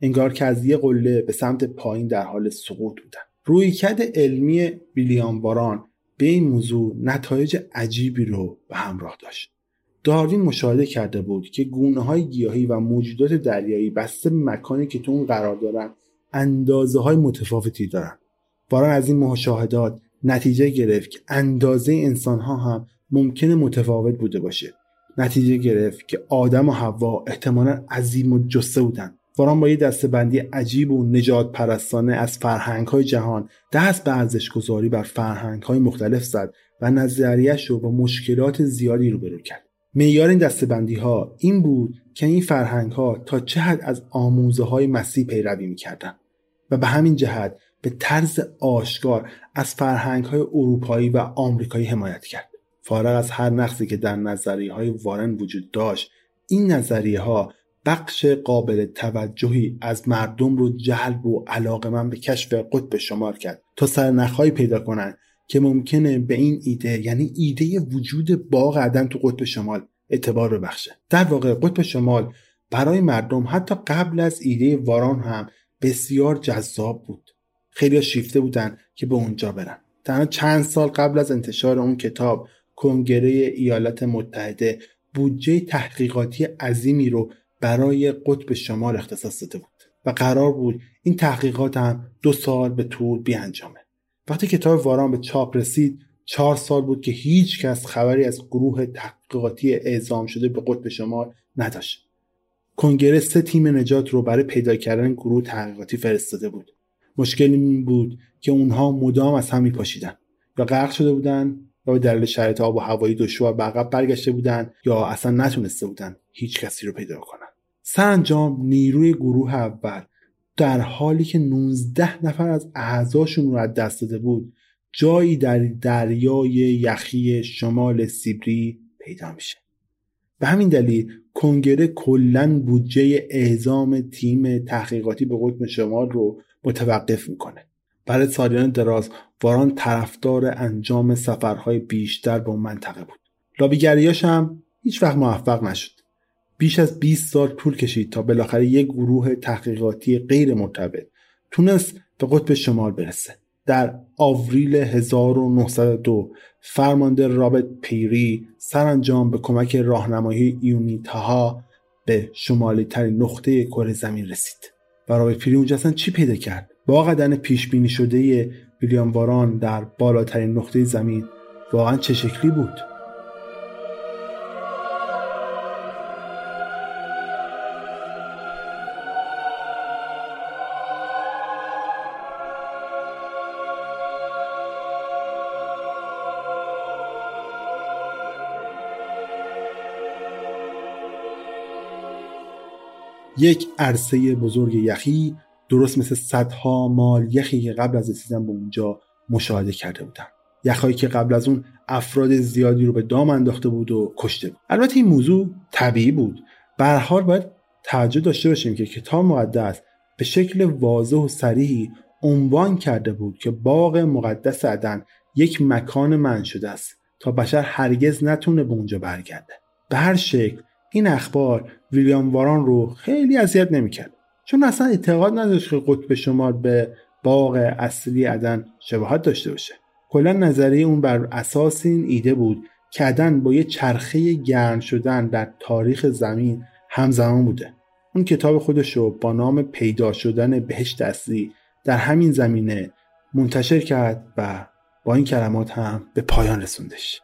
انگار که از یه قله به سمت پایین در حال سقوط بودن. رویکرد علمی ویلیام باران به این موضوع نتایج عجیبی رو به همراه داشت. داروین مشاهده کرده بود که گونه های گیاهی و موجودات دریایی بسته مکانی که تو اون قرار دارن اندازه های متفاوتی دارن. باران از این مشاهدات نتیجه گرفت که اندازه انسان ها هم ممکنه متفاوت بوده باشه. نتیجه گرفت که آدم و حوا احتمالا عظیم و جسه بودن. واران با یه دستبندی عجیب و نجات پرستانه از فرهنگ های جهان دست به ارزش گذاری بر فرهنگ های مختلف زد و نظریش رو با مشکلات زیادی روبرو کرد. معیار این دستبندی ها این بود که این فرهنگ ها تا چه حد از آموزه های مسیح پیروی می‌کردن و به همین جهت به طرز آشکار از فرهنگ های اروپایی و آمریکایی حمایت کرد. فارغ از هر نقصی که در نظریه های وارن وجود داشت این نظریه ها بخش قابل توجهی از مردم رو جلب و علاقه من به کشف قطب شمال کرد تا سرنخهایی پیدا کنند که ممکنه به این ایده یعنی ایده وجود باغ عدن تو قطب شمال اعتبار ببخشه. در واقع قطب شمال برای مردم حتی قبل از ایده واران هم بسیار جذاب بود. خیلی شیفته بودن که به اونجا برن. تنها چند سال قبل از انتشار اون کتاب کنگره ایالات متحده بودجه تحقیقاتی عظیمی رو برای قطب شمال اختصاص داده بود و قرار بود این تحقیقات هم دو سال به طول بیانجامه. وقتی کتاب واران به چاپ رسید چهار سال بود که هیچ کس خبری از گروه تحقیقاتی اعزام شده به قطب شمال نداشت. کنگره سه تیم نجات رو برای پیدا کردن گروه تحقیقاتی فرستاده بود. مشکل این بود که اونها مدام از هم میپاشیدن. یا غرق شده بودن یا به دلیل شرایط آب و هوایی دشوار به عقب برگشته بودن یا اصلا نتونسته بودن هیچ کسی رو پیدا کنن. سرانجام نیروی گروه اول در حالی که 19 نفر از اعضاشون رو از دست داده بود جایی در دریای یخی شمال سیبری پیدا میشه. به همین دلیل کنگره کلا بودجه اعزام تیم تحقیقاتی به قطب شمال رو متوقف می‌کنه. برای سالیان دراز واران طرفدار انجام سفرهای بیشتر به اون منطقه بود. لابیگریاش هم هیچ وقت موفق نشد. بیش از 20 سال طول کشید تا بالاخره یک گروه تحقیقاتی غیر مرتبط تونست به قطب شمال برسه. در آوریل 1902 فرمانده رابرت پیری سرانجام به کمک راهنمایی یونیتاها به شمالی ترین نقطه کره زمین رسید. و رابرت پیری اونجا اصلا چی پیدا کرد؟ با قدن پیش بینی شده ویلیام واران در بالاترین نقطه زمین واقعا چه شکلی بود؟ یک عرصه بزرگ یخی درست مثل صدها مال یخی که قبل از رسیدن به اونجا مشاهده کرده بودم. یخهایی که قبل از اون افراد زیادی رو به دام انداخته بود و کشته بود. البته این موضوع طبیعی بود. به حال باید توجه داشته باشیم که کتاب مقدس به شکل واضح و صریحی عنوان کرده بود که باغ مقدس عدن یک مکان من شده است تا بشر هرگز نتونه به اونجا برگرده. به هر شکل این اخبار ویلیام واران رو خیلی اذیت نمی‌کرد. چون اصلا اعتقاد نداشت که قطب شمال به باغ اصلی عدن شباهت داشته باشه. کلا نظریه اون بر اساس این ایده بود که عدن با یه چرخه گرم شدن در تاریخ زمین همزمان بوده. اون کتاب خودش رو با نام پیدا شدن بهشت اصلی در همین زمینه منتشر کرد و با این کلمات هم به پایان رسوندش.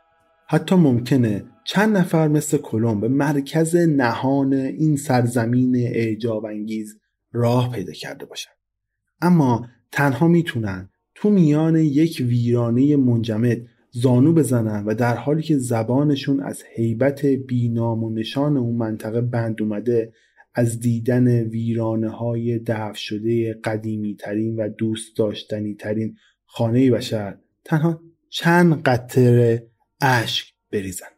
حتی ممکنه چند نفر مثل کلمب به مرکز نهان این سرزمین اعجاب انگیز راه پیدا کرده باشن. اما تنها می‌تونن تو میان یک ویرانه منجمد زانو بزنن و در حالی که زبانشون از حیبت بینام و نشان اون منطقه بند اومده از دیدن ویرانه های دفع شده قدیمی ترین و دوست داشتنی ترین خانه بشر تنها چند قطره اشک بریزن.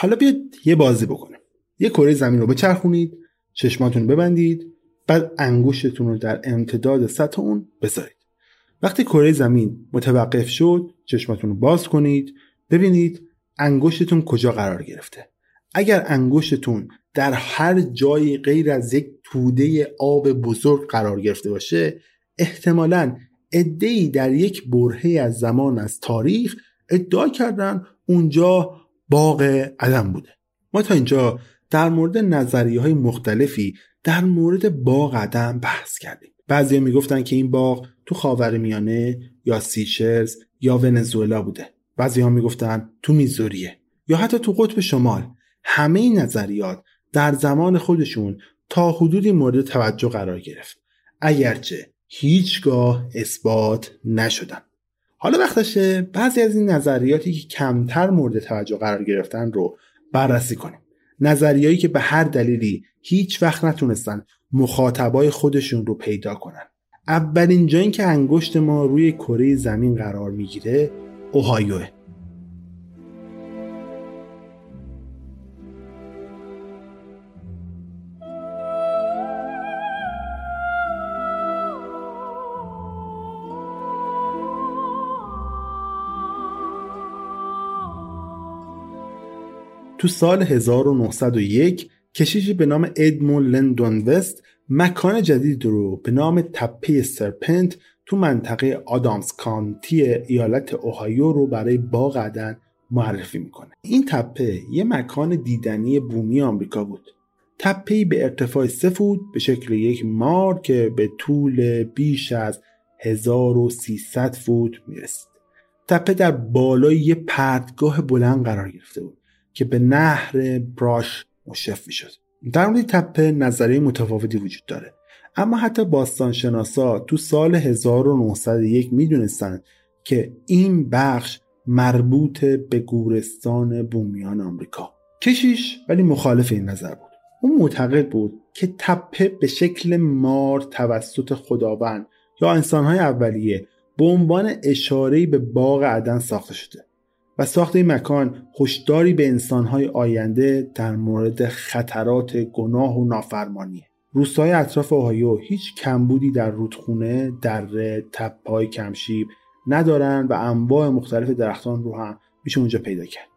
حالا بیاد یه بازی بکنیم. یه کره زمین رو بچرخونید چشماتون ببندید بعد انگشتتون رو در امتداد سطح اون بذارید. وقتی کره زمین متوقف شد چشماتون رو باز کنید ببینید انگشتتون کجا قرار گرفته. اگر انگشتتون در هر جایی غیر از یک توده آب بزرگ قرار گرفته باشه احتمالا ادهی در یک برهه از زمان از تاریخ ادعا کردن اونجا باغ عدم بوده. ما تا اینجا در مورد نظریه های مختلفی در مورد باغ عدن بحث کردیم. بعضی می‌گفتن که این باغ تو خاورمیانه یا سیشلز یا ونزوئلا بوده. بعضی ها می‌گفتن تو میزوریه یا حتی تو قطب شمال. همه این نظریات در زمان خودشون تا حدودی مورد توجه قرار گرفت. اگرچه هیچگاه اثبات نشدن. حالا وقتشه بعضی از این نظریاتی که کمتر مورد توجه قرار گرفتن رو بررسی کنیم. نظریهایی که به هر دلیلی هیچ وقت نتونستن مخاطبای خودشون رو پیدا کنن. اولین جایی که انگشت ما روی کره زمین قرار می‌گیره اوهایوه. تو سال 1901 کشیشی به نام ادمون لندون وست مکان جدید رو به نام تپه سرپنت تو منطقه آدامز کانتی ایالت اوهایو رو برای باغ عدن معرفی می‌کنه. این تپه یه مکان دیدنی بومی آمریکا بود. تپه به ارتفاع سه فوت به شکل یک مار که به طول بیش از 1300 فوت می‌رسید. تپه در بالای یه پرتگاه بلند قرار گرفته بود. که به نهر براش مشرف می‌شد. در مورد تپه نظریه متفاوتی وجود داره. اما حتی باستانشناسا تو سال 1901 می‌دونستند که این بخش مربوط به گورستان بومیان آمریکا. کشیش ولی مخالف این نظر بود. اون معتقد بود که تپه به شکل مار توسط خداوند یا انسانهای اولیه به عنوان اشارهی به باغ عدن ساخته شده. و ساخت این مکان هشداری به انسانهای آینده در مورد خطرات گناه و نافرمانیه روستای اطراف اوهایو هیچ کمبودی در رودخونه دره تپهای کمشیب ندارن و انواع مختلف درختان رو هم میشه اونجا پیدا کرد.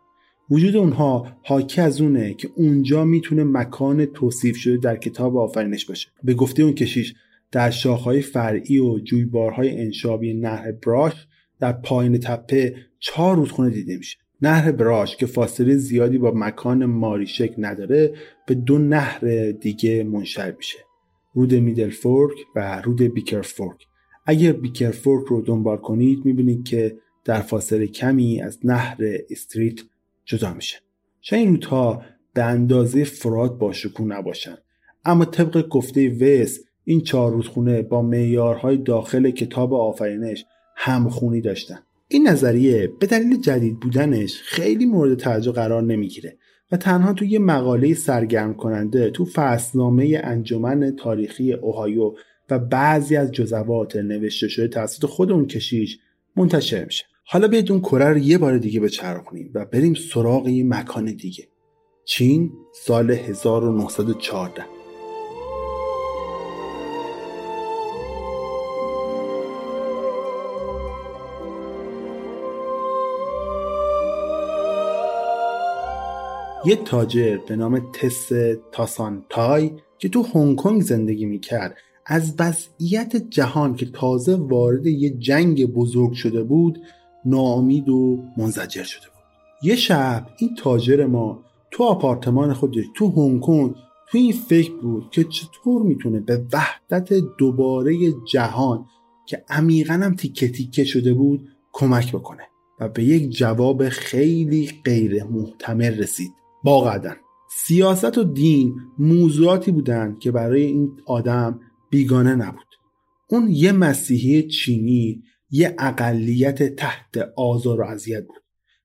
وجود اونها حاکی از اونه که اونجا می‌تونه مکان توصیف شده در کتاب آفرینش باشه. به گفته اون کشیش در شاخهای فرعی و جویبارهای انشابی نهر براش در پایین تپه چهار رودخونه دیده میشه. نهر براش که فاصله زیادی با مکان ماریشک نداره به دو نهر دیگه منشر میشه. رود میدل فورک و رود بیکر فورک. اگر بیکر فورک رو دنبال کنید می‌بینید که در فاصله کمی از نهر استریت جدا میشه. شاید این رودها به اندازه فرات با شکوه نباشن. اما طبق گفته ویس این چهار رودخونه با معیارهای داخل کتاب آفرینش همخونی داشتن. این نظریه به دلیل جدید بودنش خیلی مورد توجه قرار نمی‌گیره و تنها توی یه مقاله سرگرم کننده تو فصلنامه انجمن تاریخی اوهایو و بعضی از جزوات نوشته شده توسط خود اون کشیش منتشر میشه. حالا بیاید اون کره رو یه بار دیگه بچرخونیم و بریم سراغ یه مکان دیگه. چین سال 1914 یه تاجر به نام تس تاسانتای که تو هنگ کنگ زندگی می‌کرد از وضعیت جهان که تازه وارد یه جنگ بزرگ شده بود ناامید و منزجر شده بود. یه شب این تاجر ما تو آپارتمان خودش تو هنگ کنگ تو این فکر بود که چطور می‌تونه به وحدت دوباره جهان که عمیقا هم تیکه تیکه شده بود کمک بکنه و به یک جواب خیلی غیر محتمل رسید. با سیاست و دین موضوعاتی بودند که برای این آدم بیگانه نبود. اون یه مسیحی چینی یه اقلیت تحت آزار و اذیت بود.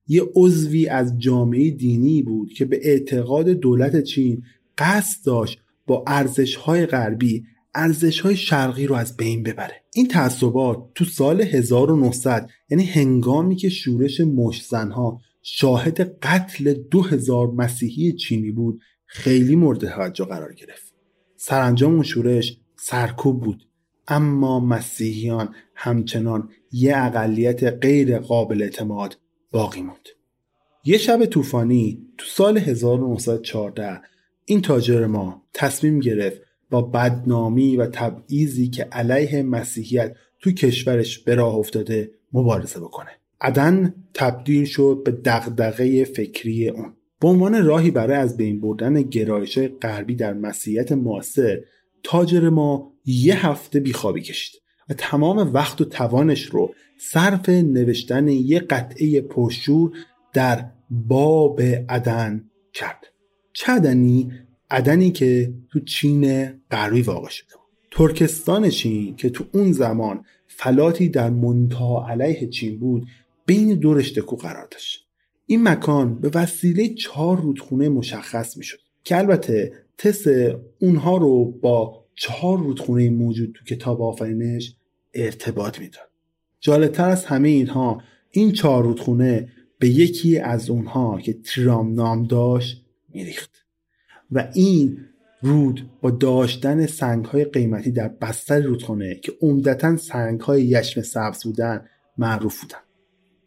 یه عضوی از جامعه دینی بود که به اعتقاد دولت چین قصد داشت با ارزش های غربی ارزش های شرقی رو از بین ببره. این تعصبات تو سال 1900 یعنی هنگامی که شورش مشزنها شاهد قتل دو هزار مسیحی چینی بود خیلی مورد توجه قرار گرفت. سرانجام اون شورش سرکوب بود اما مسیحیان همچنان یه اقلیت غیر قابل اعتماد باقی موند. یه شب طوفانی تو سال 1914 این تاجر ما تصمیم گرفت با بدنامی و تبعیضی که علیه مسیحیت تو کشورش به راه افتاده مبارزه بکنه. عدن تبدیل شد به دغدغه فکری اون. به عنوان راهی برای از بین بردن گرایش غربی در مسیحیت معاصر تاجر ما یه هفته بیخوابی کشید و تمام وقت و توانش رو صرف نوشتن یه قطعه پرشور در باب عدن کرد. چه عدنی؟ عدنی که تو چین غربی واقع شده بود. ترکستان چین که تو اون زمان فلاتی در منتها علیه چین بود بین دو رشته کو قرار داشت. این مکان به وسیله چهار رودخونه مشخص می‌شد که البته تس اونها رو با چهار رودخونه موجود تو کتاب آفرینش ارتباط می‌داد. جالبتر از همه اینها این چهار رودخونه به یکی از اونها که ترام نام داشت میریخت و این رود با داشتن سنگ های قیمتی در بستر رودخانه که عمدتا سنگ های یشم سبز بودن معروف بودن.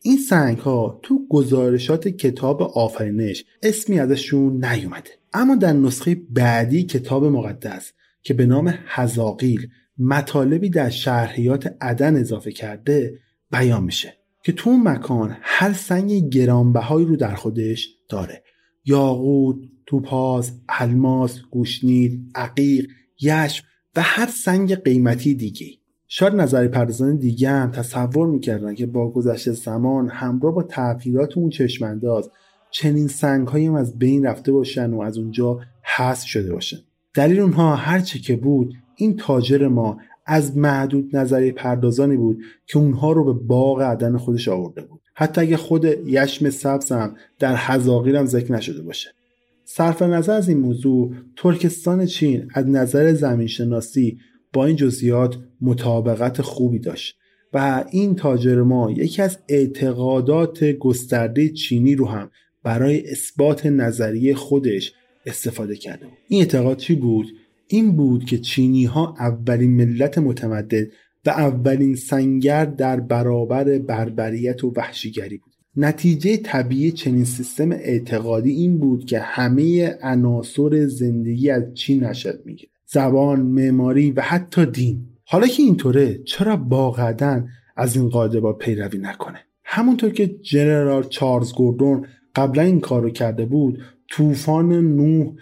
این سنگ ها تو گزارشات کتاب آفرینش اسمی ازشون نیومده. اما در نسخه بعدی کتاب مقدس که به نام هزاقیل مطالبی در شرحیات عدن اضافه کرده بیان میشه که تو اون مکان هر سنگ گرانبهایی رو در خودش داره. یاقوت، توپاز، الماس، گوشنید، عقیق، یشم و هر سنگ قیمتی دیگه شاید نظری پردازان دیگه هم تصور می‌کردن که با گذشت زمان همراه با تغییرات اون چشمانداز چنین سنگ هم از بین رفته باشن و از اونجا حذف شده باشن. دلیل اونها هرچه که بود این تاجر ما از محدود نظری پردازانی بود که اونها رو به باغ عدن خودش آورده بود. حتی اگه خود یشم سبز هم در حزاقیر هم ذکر نشده باشه. صرف نظر از این موضوع ترکستان چین از نظر زمینشناسی با این جزئیات مطابقت خوبی داشت و این تاجر ما یکی از اعتقادات گسترده چینی رو هم برای اثبات نظریه خودش استفاده کرده این اعتقاد چی بود؟ این بود که چینی ها اولین ملت متمدد و اولین سنگر در برابر بربریت و وحشیگری بود. نتیجه طبیعی چنین سیستم اعتقادی این بود که همه عناصر زندگی از چین نشد می‌گیره زبان، معماری و حتی دین. حالا که اینطوره چرا باقعدن از این قاعده با پیروی نکنه؟ همونطور که جنرال چارلز گوردون قبلا این کار رو کرده بود طوفان نوح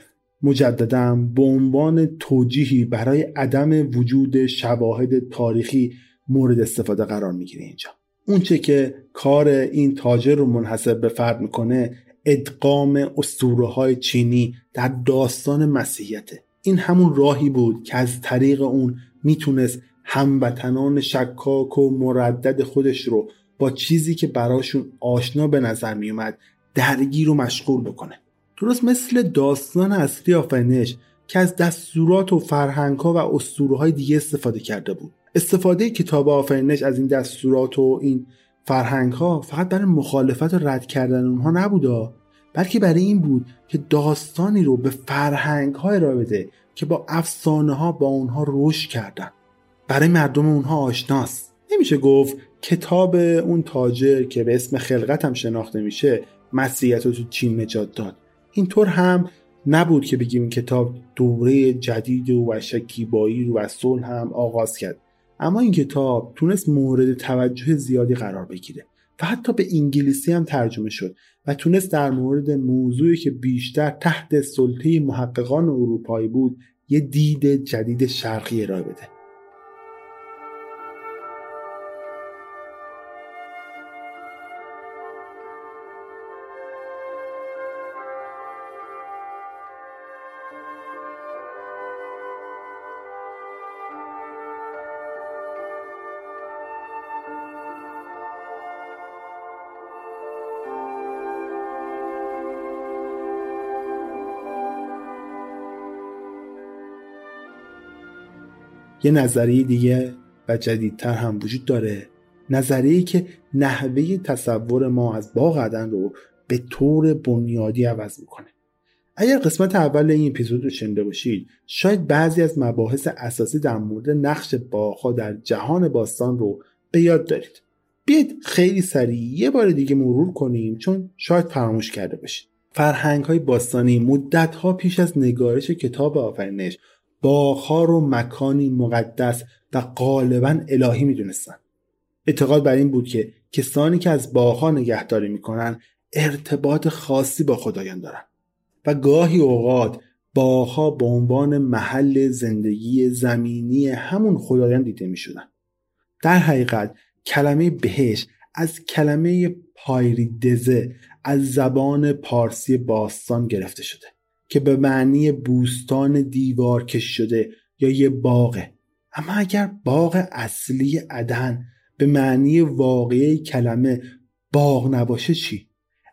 مجددا به عنوان توجیهی برای عدم وجود شواهد تاریخی مورد استفاده قرار می‌گیره اینجا. اونچه که کار این تاجر رو منحصر به فرد می‌کنه ادغام اسطوره های چینی در داستان مسیحیته. این همون راهی بود که از طریق اون می‌تونست هموطنان شکاک و مردد خودش رو با چیزی که براشون آشنا به نظر میومد درگیر و مشغول بکنه. درست مثل داستان اصلی آفرینش که از دستورات و فرهنگ ها و اسطوره های دیگه استفاده کرده بود. استفاده کتاب آفرینش از این دستورات و این فرهنگ ها فقط برای مخالفت و رد کردن اونها نبودا بلکه برای این بود که داستانی رو به فرهنگ ها ارائه بده که با افسانه ها با اونها رشد کردن. برای مردم اونها آشناست نمیشه گفت کتاب اون تاجر که به اسم خلقت هم شناخته میشه مسیحیت رو تو چین نجات داد. اینطور هم نبود که بگیم این کتاب دوره جدید و شکیبایی رو و صلح هم آغاز کرد. اما این کتاب تونست مورد توجه زیادی قرار بگیره. و حتی به انگلیسی هم ترجمه شد و تونست در مورد موضوعی که بیشتر تحت سلطه محققان اروپایی بود یه دید جدید شرقی ارائه بده. یه نظریه دیگه و جدیدتر هم وجود داره. نظریه که نحوه تصور ما از باغ عدن رو به طور بنیادی عوض می‌کنه. اگر قسمت اول این اپیزود رو شنیده باشید شاید بعضی از مباحث اساسی در مورد نقش باغها در جهان باستان رو به یاد دارید. بیاید خیلی سریع یه بار دیگه مرور کنیم چون شاید فراموش کرده باشید. فرهنگ های باستانی مدت ها پیش از نگارش کتاب آفرینش باغها رو مکانی مقدس و غالبا الهی می‌دونستن. اعتقاد بر این بود که کسانی که از باغها نگهداری می‌کنن ارتباط خاصی با خدایان دارن. و گاهی اوقات باغها به عنوان محل زندگی زمینی همون خدایان دیده می شدن. در حقیقت کلمه بهش از کلمه پایریدزه از زبان پارسی باستان گرفته شده. که به معنی بوستان دیوار کش شده یا یه باغه اما اگر باغ اصلی عدن به معنی واقعی کلمه باغ نباشه چی؟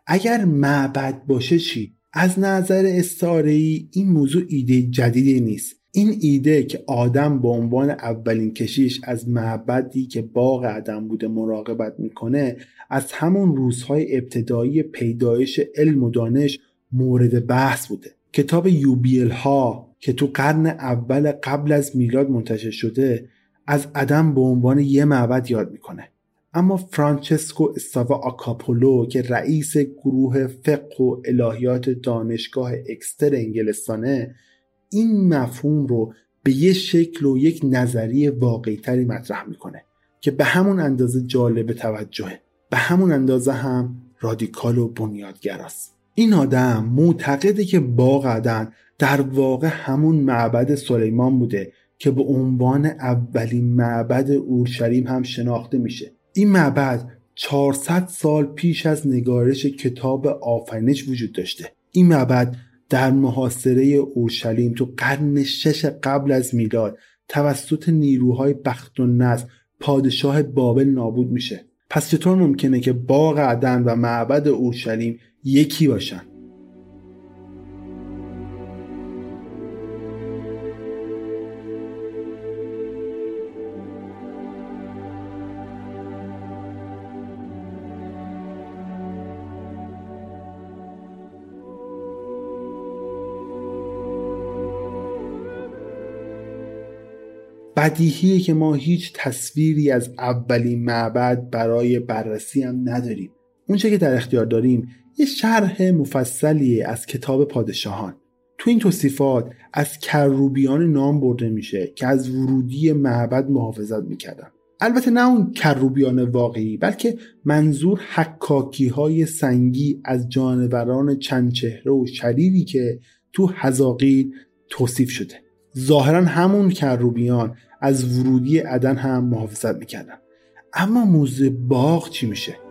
اگر معبد باشه چی؟ از نظر استعاره این موضوع ایده جدیدی نیست این ایده که آدم به عنوان اولین کشیش از معبدی که باغ عدم بوده مراقبت می‌کنه از همون روزهای ابتدایی پیدایش علم و دانش مورد بحث بوده کتاب یوبیل ها که تو قرن اول قبل از میلاد منتشر شده از عدم به عنوان یه معبد یاد می‌کنه. اما فرانچسکو استاوا آکاپولو که رئیس گروه فقه و الهیات دانشگاه اکستر انگلستانه این مفهوم رو به یه شکل و یک نظریه واقعی تری مطرح می‌کنه که به همون اندازه جالب توجهه. به همون اندازه هم رادیکال و بنیادگراست. این آدم معتقده که باغ عدن در واقع همون معبد سلیمان بوده که به عنوان اولین معبد اورشلیم هم شناخته میشه. این معبد 400 سال پیش از نگارش کتاب آفرینش وجود داشته. این معبد در محاصره اورشلیم تو قرن شش قبل از میلاد توسط نیروهای بخت و نصر پادشاه بابل نابود میشه. پس چطور ممکنه که باغ عدن و معبد اورشلیم یکی باشن. بدیهیه که ما هیچ تصویری از اولین معبد برای بررسی هم نداریم. اونچه که در اختیار داریم یه شرح مفصلیه از کتاب پادشاهان. تو این توصیفات از کروبیان نام برده میشه که از ورودی معبد محافظت می‌کردن. البته نه اون کروبیان واقعی بلکه منظور حکاکی های سنگی از جانوران چند چهره و شریری که تو هزاقید توصیف شده. ظاهرا همون کروبیان از ورودی عدن هم محافظت می‌کردن. اما موزه باغ چی میشه؟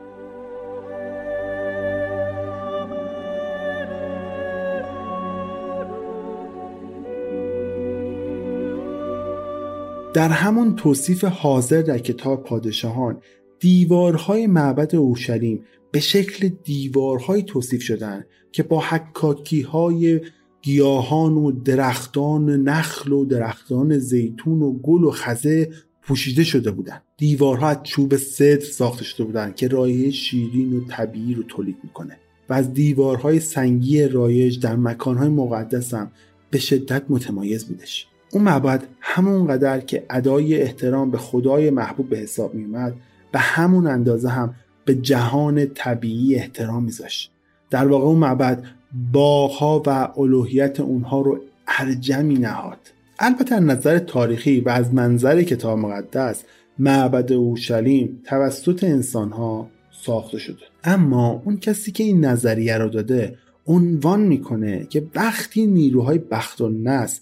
در همون توصیف حاضر در کتاب پادشاهان دیوارهای معبد اورشلیم به شکل دیوارهای توصیف شدن که با حکاکی های گیاهان و درختان نخل و درختان زیتون و گل و خزه پوشیده شده بودند دیوارها از چوب صدر ساخته شده بودند که رایه شیرین و طبیعی رو تولید می‌کنه و از دیوارهای سنگی رایج در مکانهای مقدس هم به شدت متمایز بودش. اون معبد همونقدر که ادای احترام به خدای محبوب به حساب میومد به همون اندازه هم به جهان طبیعی احترام میذاشت. در واقع اون معبد باغها و الوهیت اونها رو ارجمی نهاد. البته از نظر تاریخی و از منظر کتاب مقدس معبد اورشلیم توسط انسانها ساخته شده. اما اون کسی که این نظریه رو داده عنوان می‌کنه که وقتی نیروهای بخت و نس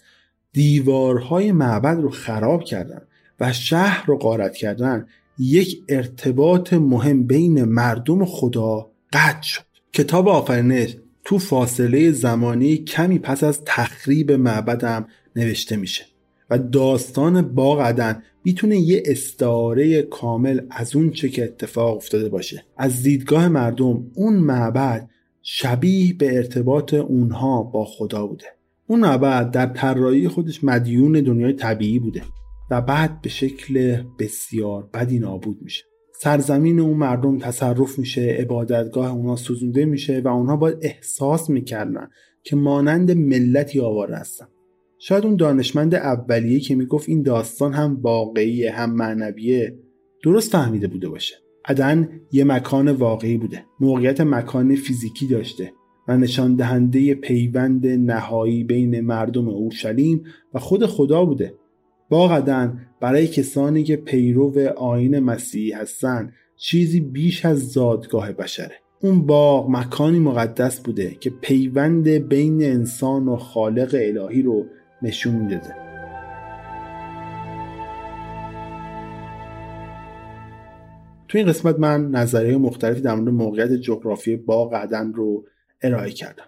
دیوارهای معبد رو خراب کردن و شهر رو غارت کردن یک ارتباط مهم بین مردم و خدا قطع شد. کتاب آفرینش تو فاصله زمانی کمی پس از تخریب معبدم نوشته میشه و داستان باغ عدن می‌تونه یه استعاره کامل از اون چه که اتفاق افتاده باشه. از دیدگاه مردم اون معبد شبیه به ارتباط اونها با خدا بوده. اون معبد در طراحی خودش مدیون دنیای طبیعی بوده و بعد به شکل بسیار بدی نابود میشه. سرزمین اون مردم تصرف میشه عبادتگاه اونا سوزونده میشه و اونها باید احساس می‌کردن که مانند ملتی آواره هستن. شاید اون دانشمند اولیه که می‌گفت این داستان هم واقعی هم معنویه درست فهمیده بوده باشه. عدن یه مکان واقعی بوده. موقعیت مکان فیزیکی داشته. و نشان دهنده پیوند نهایی بین مردم اورشلیم و خود خدا بوده. با برای کسانی که پیرو آین مسیحی هستند چیزی بیش از زادگاه بشره. اون باغ مکانی مقدس بوده که پیوند بین انسان و خالق الهی رو نشون می‌داده تو این قسمت من نظریه مختلفی در مورد موقعیت جغرافی باغ عدن رو ارائه کردم.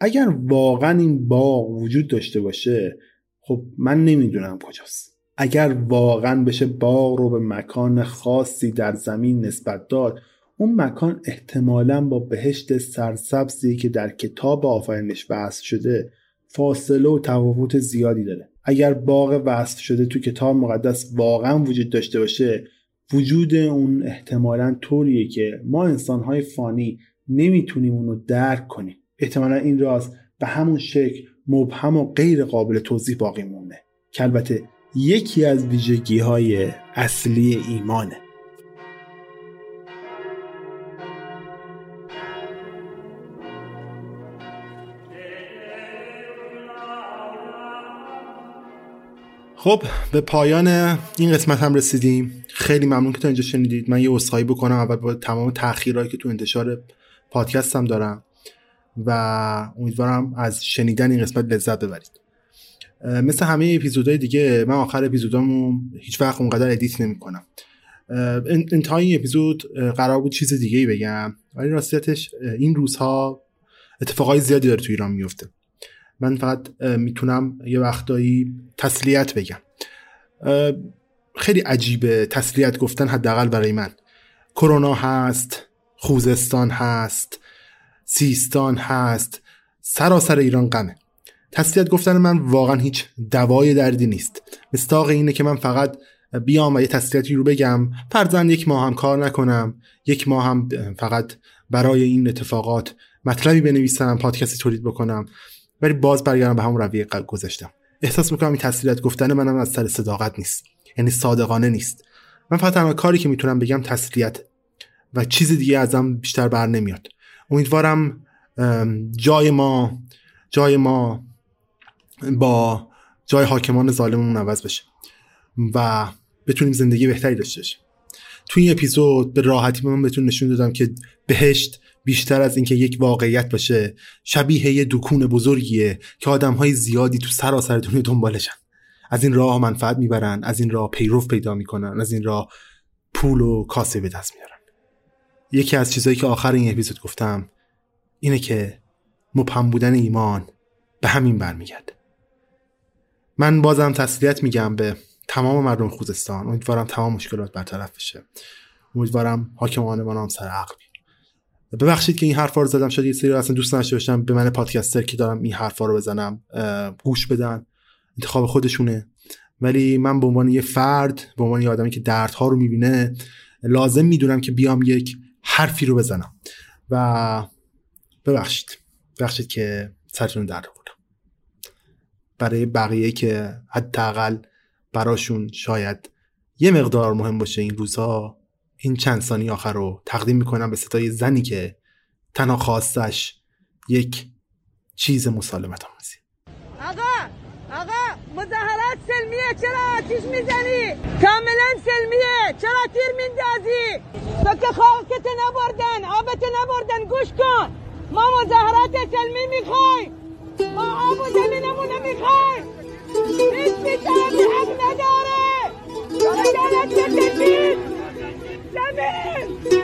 اگر واقعا این باغ وجود داشته باشه خب من نمی‌دونم کجاست. اگر واقعا بشه باغ رو به مکان خاصی در زمین نسبت داد اون مکان احتمالا با بهشت سرسبزی که در کتاب آفرینش وصف شده فاصله و تفاوت زیادی داره. اگر باغ وصف شده تو کتاب مقدس واقعا وجود داشته باشه وجود اون احتمالا طوریه که ما انسانهای فانی نمی‌تونیم اونو درک کنیم. احتمالا این راز به همون شکل مبهم و غیر قابل توضیح باقی مونه که البته یکی از ویژگی های اصلی ایمانه. خب به پایان این قسمت هم رسیدیم. خیلی ممنون که تا اینجا شنیدید. من یه اصخایی بکنم. اول با تمام تاخیرهایی که تو انتشار پادکستم دارم و امیدوارم از شنیدن این قسمت لذت ببرید. مثل همه اپیزودهای دیگه من آخر اپیزودامو هیچ وقت اونقدر ادیت نمی‌کنم. انتهای این اپیزود قرار بود چیز دیگه ای بگم ولی راستیتش این روزها اتفاقای زیادی داره تو ایران میفته من فقط می‌تونم یه وقتایی تسلیت بگم. خیلی عجیبه تسلیت گفتن حداقل برای من. کرونا هست. خوزستان هست سیستان هست سراسر ایران غمه. تسلیت گفتن من واقعا هیچ دوای دردی نیست. مستاق اینه که من فقط بیام و یه تسلیتی رو بگم. فرزند یک ماه هم کار نکنم. یک ماه هم فقط برای این اتفاقات مطلبی بنویسم پادکستی تولید بکنم. ولی باز برگردم به همون رویه گذاشتم. احساس می‌کنم این تسلیت گفتن منم از سر صداقت نیست. یعنی صادقانه نیست. من فقط تنها کاری که می‌تونم بگم تسلیت و چیز دیگه ازم بیشتر بر نمیاد. امیدوارم جای ما جای ما با جای حاکمان ظالممون عوض بشه و بتونیم زندگی بهتری داشته باشیم. تو این اپیزود به راحتی من بهتون نشون دادم که بهشت بیشتر از اینکه یک واقعیت باشه شبیه یه دکون بزرگیه که آدم های زیادی تو سراسر دنیا دنبالشن. از این راه منفعت می‌برن از این راه پیرو پیدا می‌کنن از این راه پول و کاسه به دست میارن. یکی از چیزهایی که آخر این اپیزود گفتم اینه که مبهم بودن ایمان به همین برمیگرده. من بازم تسلیت میگم به تمام مردم خوزستان. امیدوارم تمام مشکلات برطرف بشه. امیدوارم حاکمان ما هم سر عقل ببخشید که این حرفا رو زدم. شاید یه سری اصلا دوست نشته باشم به من پادکستر که دارم این حرفا رو بزنم گوش بدن. انتخاب خودشونه. ولی من به عنوان یه فرد به عنوان یه آدمی که دردها رو می‌بینه لازم می‌دونم که بیام یک حرفی رو بزنم. و ببخشید. ببخشید که سرتون درد بودم برای بقیه که حداقل براشون شاید یه مقدار مهم باشه این روزها این چند ثانیه آخر رو تقدیم می‌کنم به ستای زنی که تنها خواستش یک چیز مسالمت آموزی مظاهرات سلمیه چرا آتیش می‌زنی؟ کاملا سلمیه چرا تیر میندازی؟ تو که خاکت نبردن آبت نبردن گوش کن! ما مظاهرات سلمی می‌خوایم ما آب و زمینمون نمی‌خوایم هیچ می‌تونی حق نداره! داره ما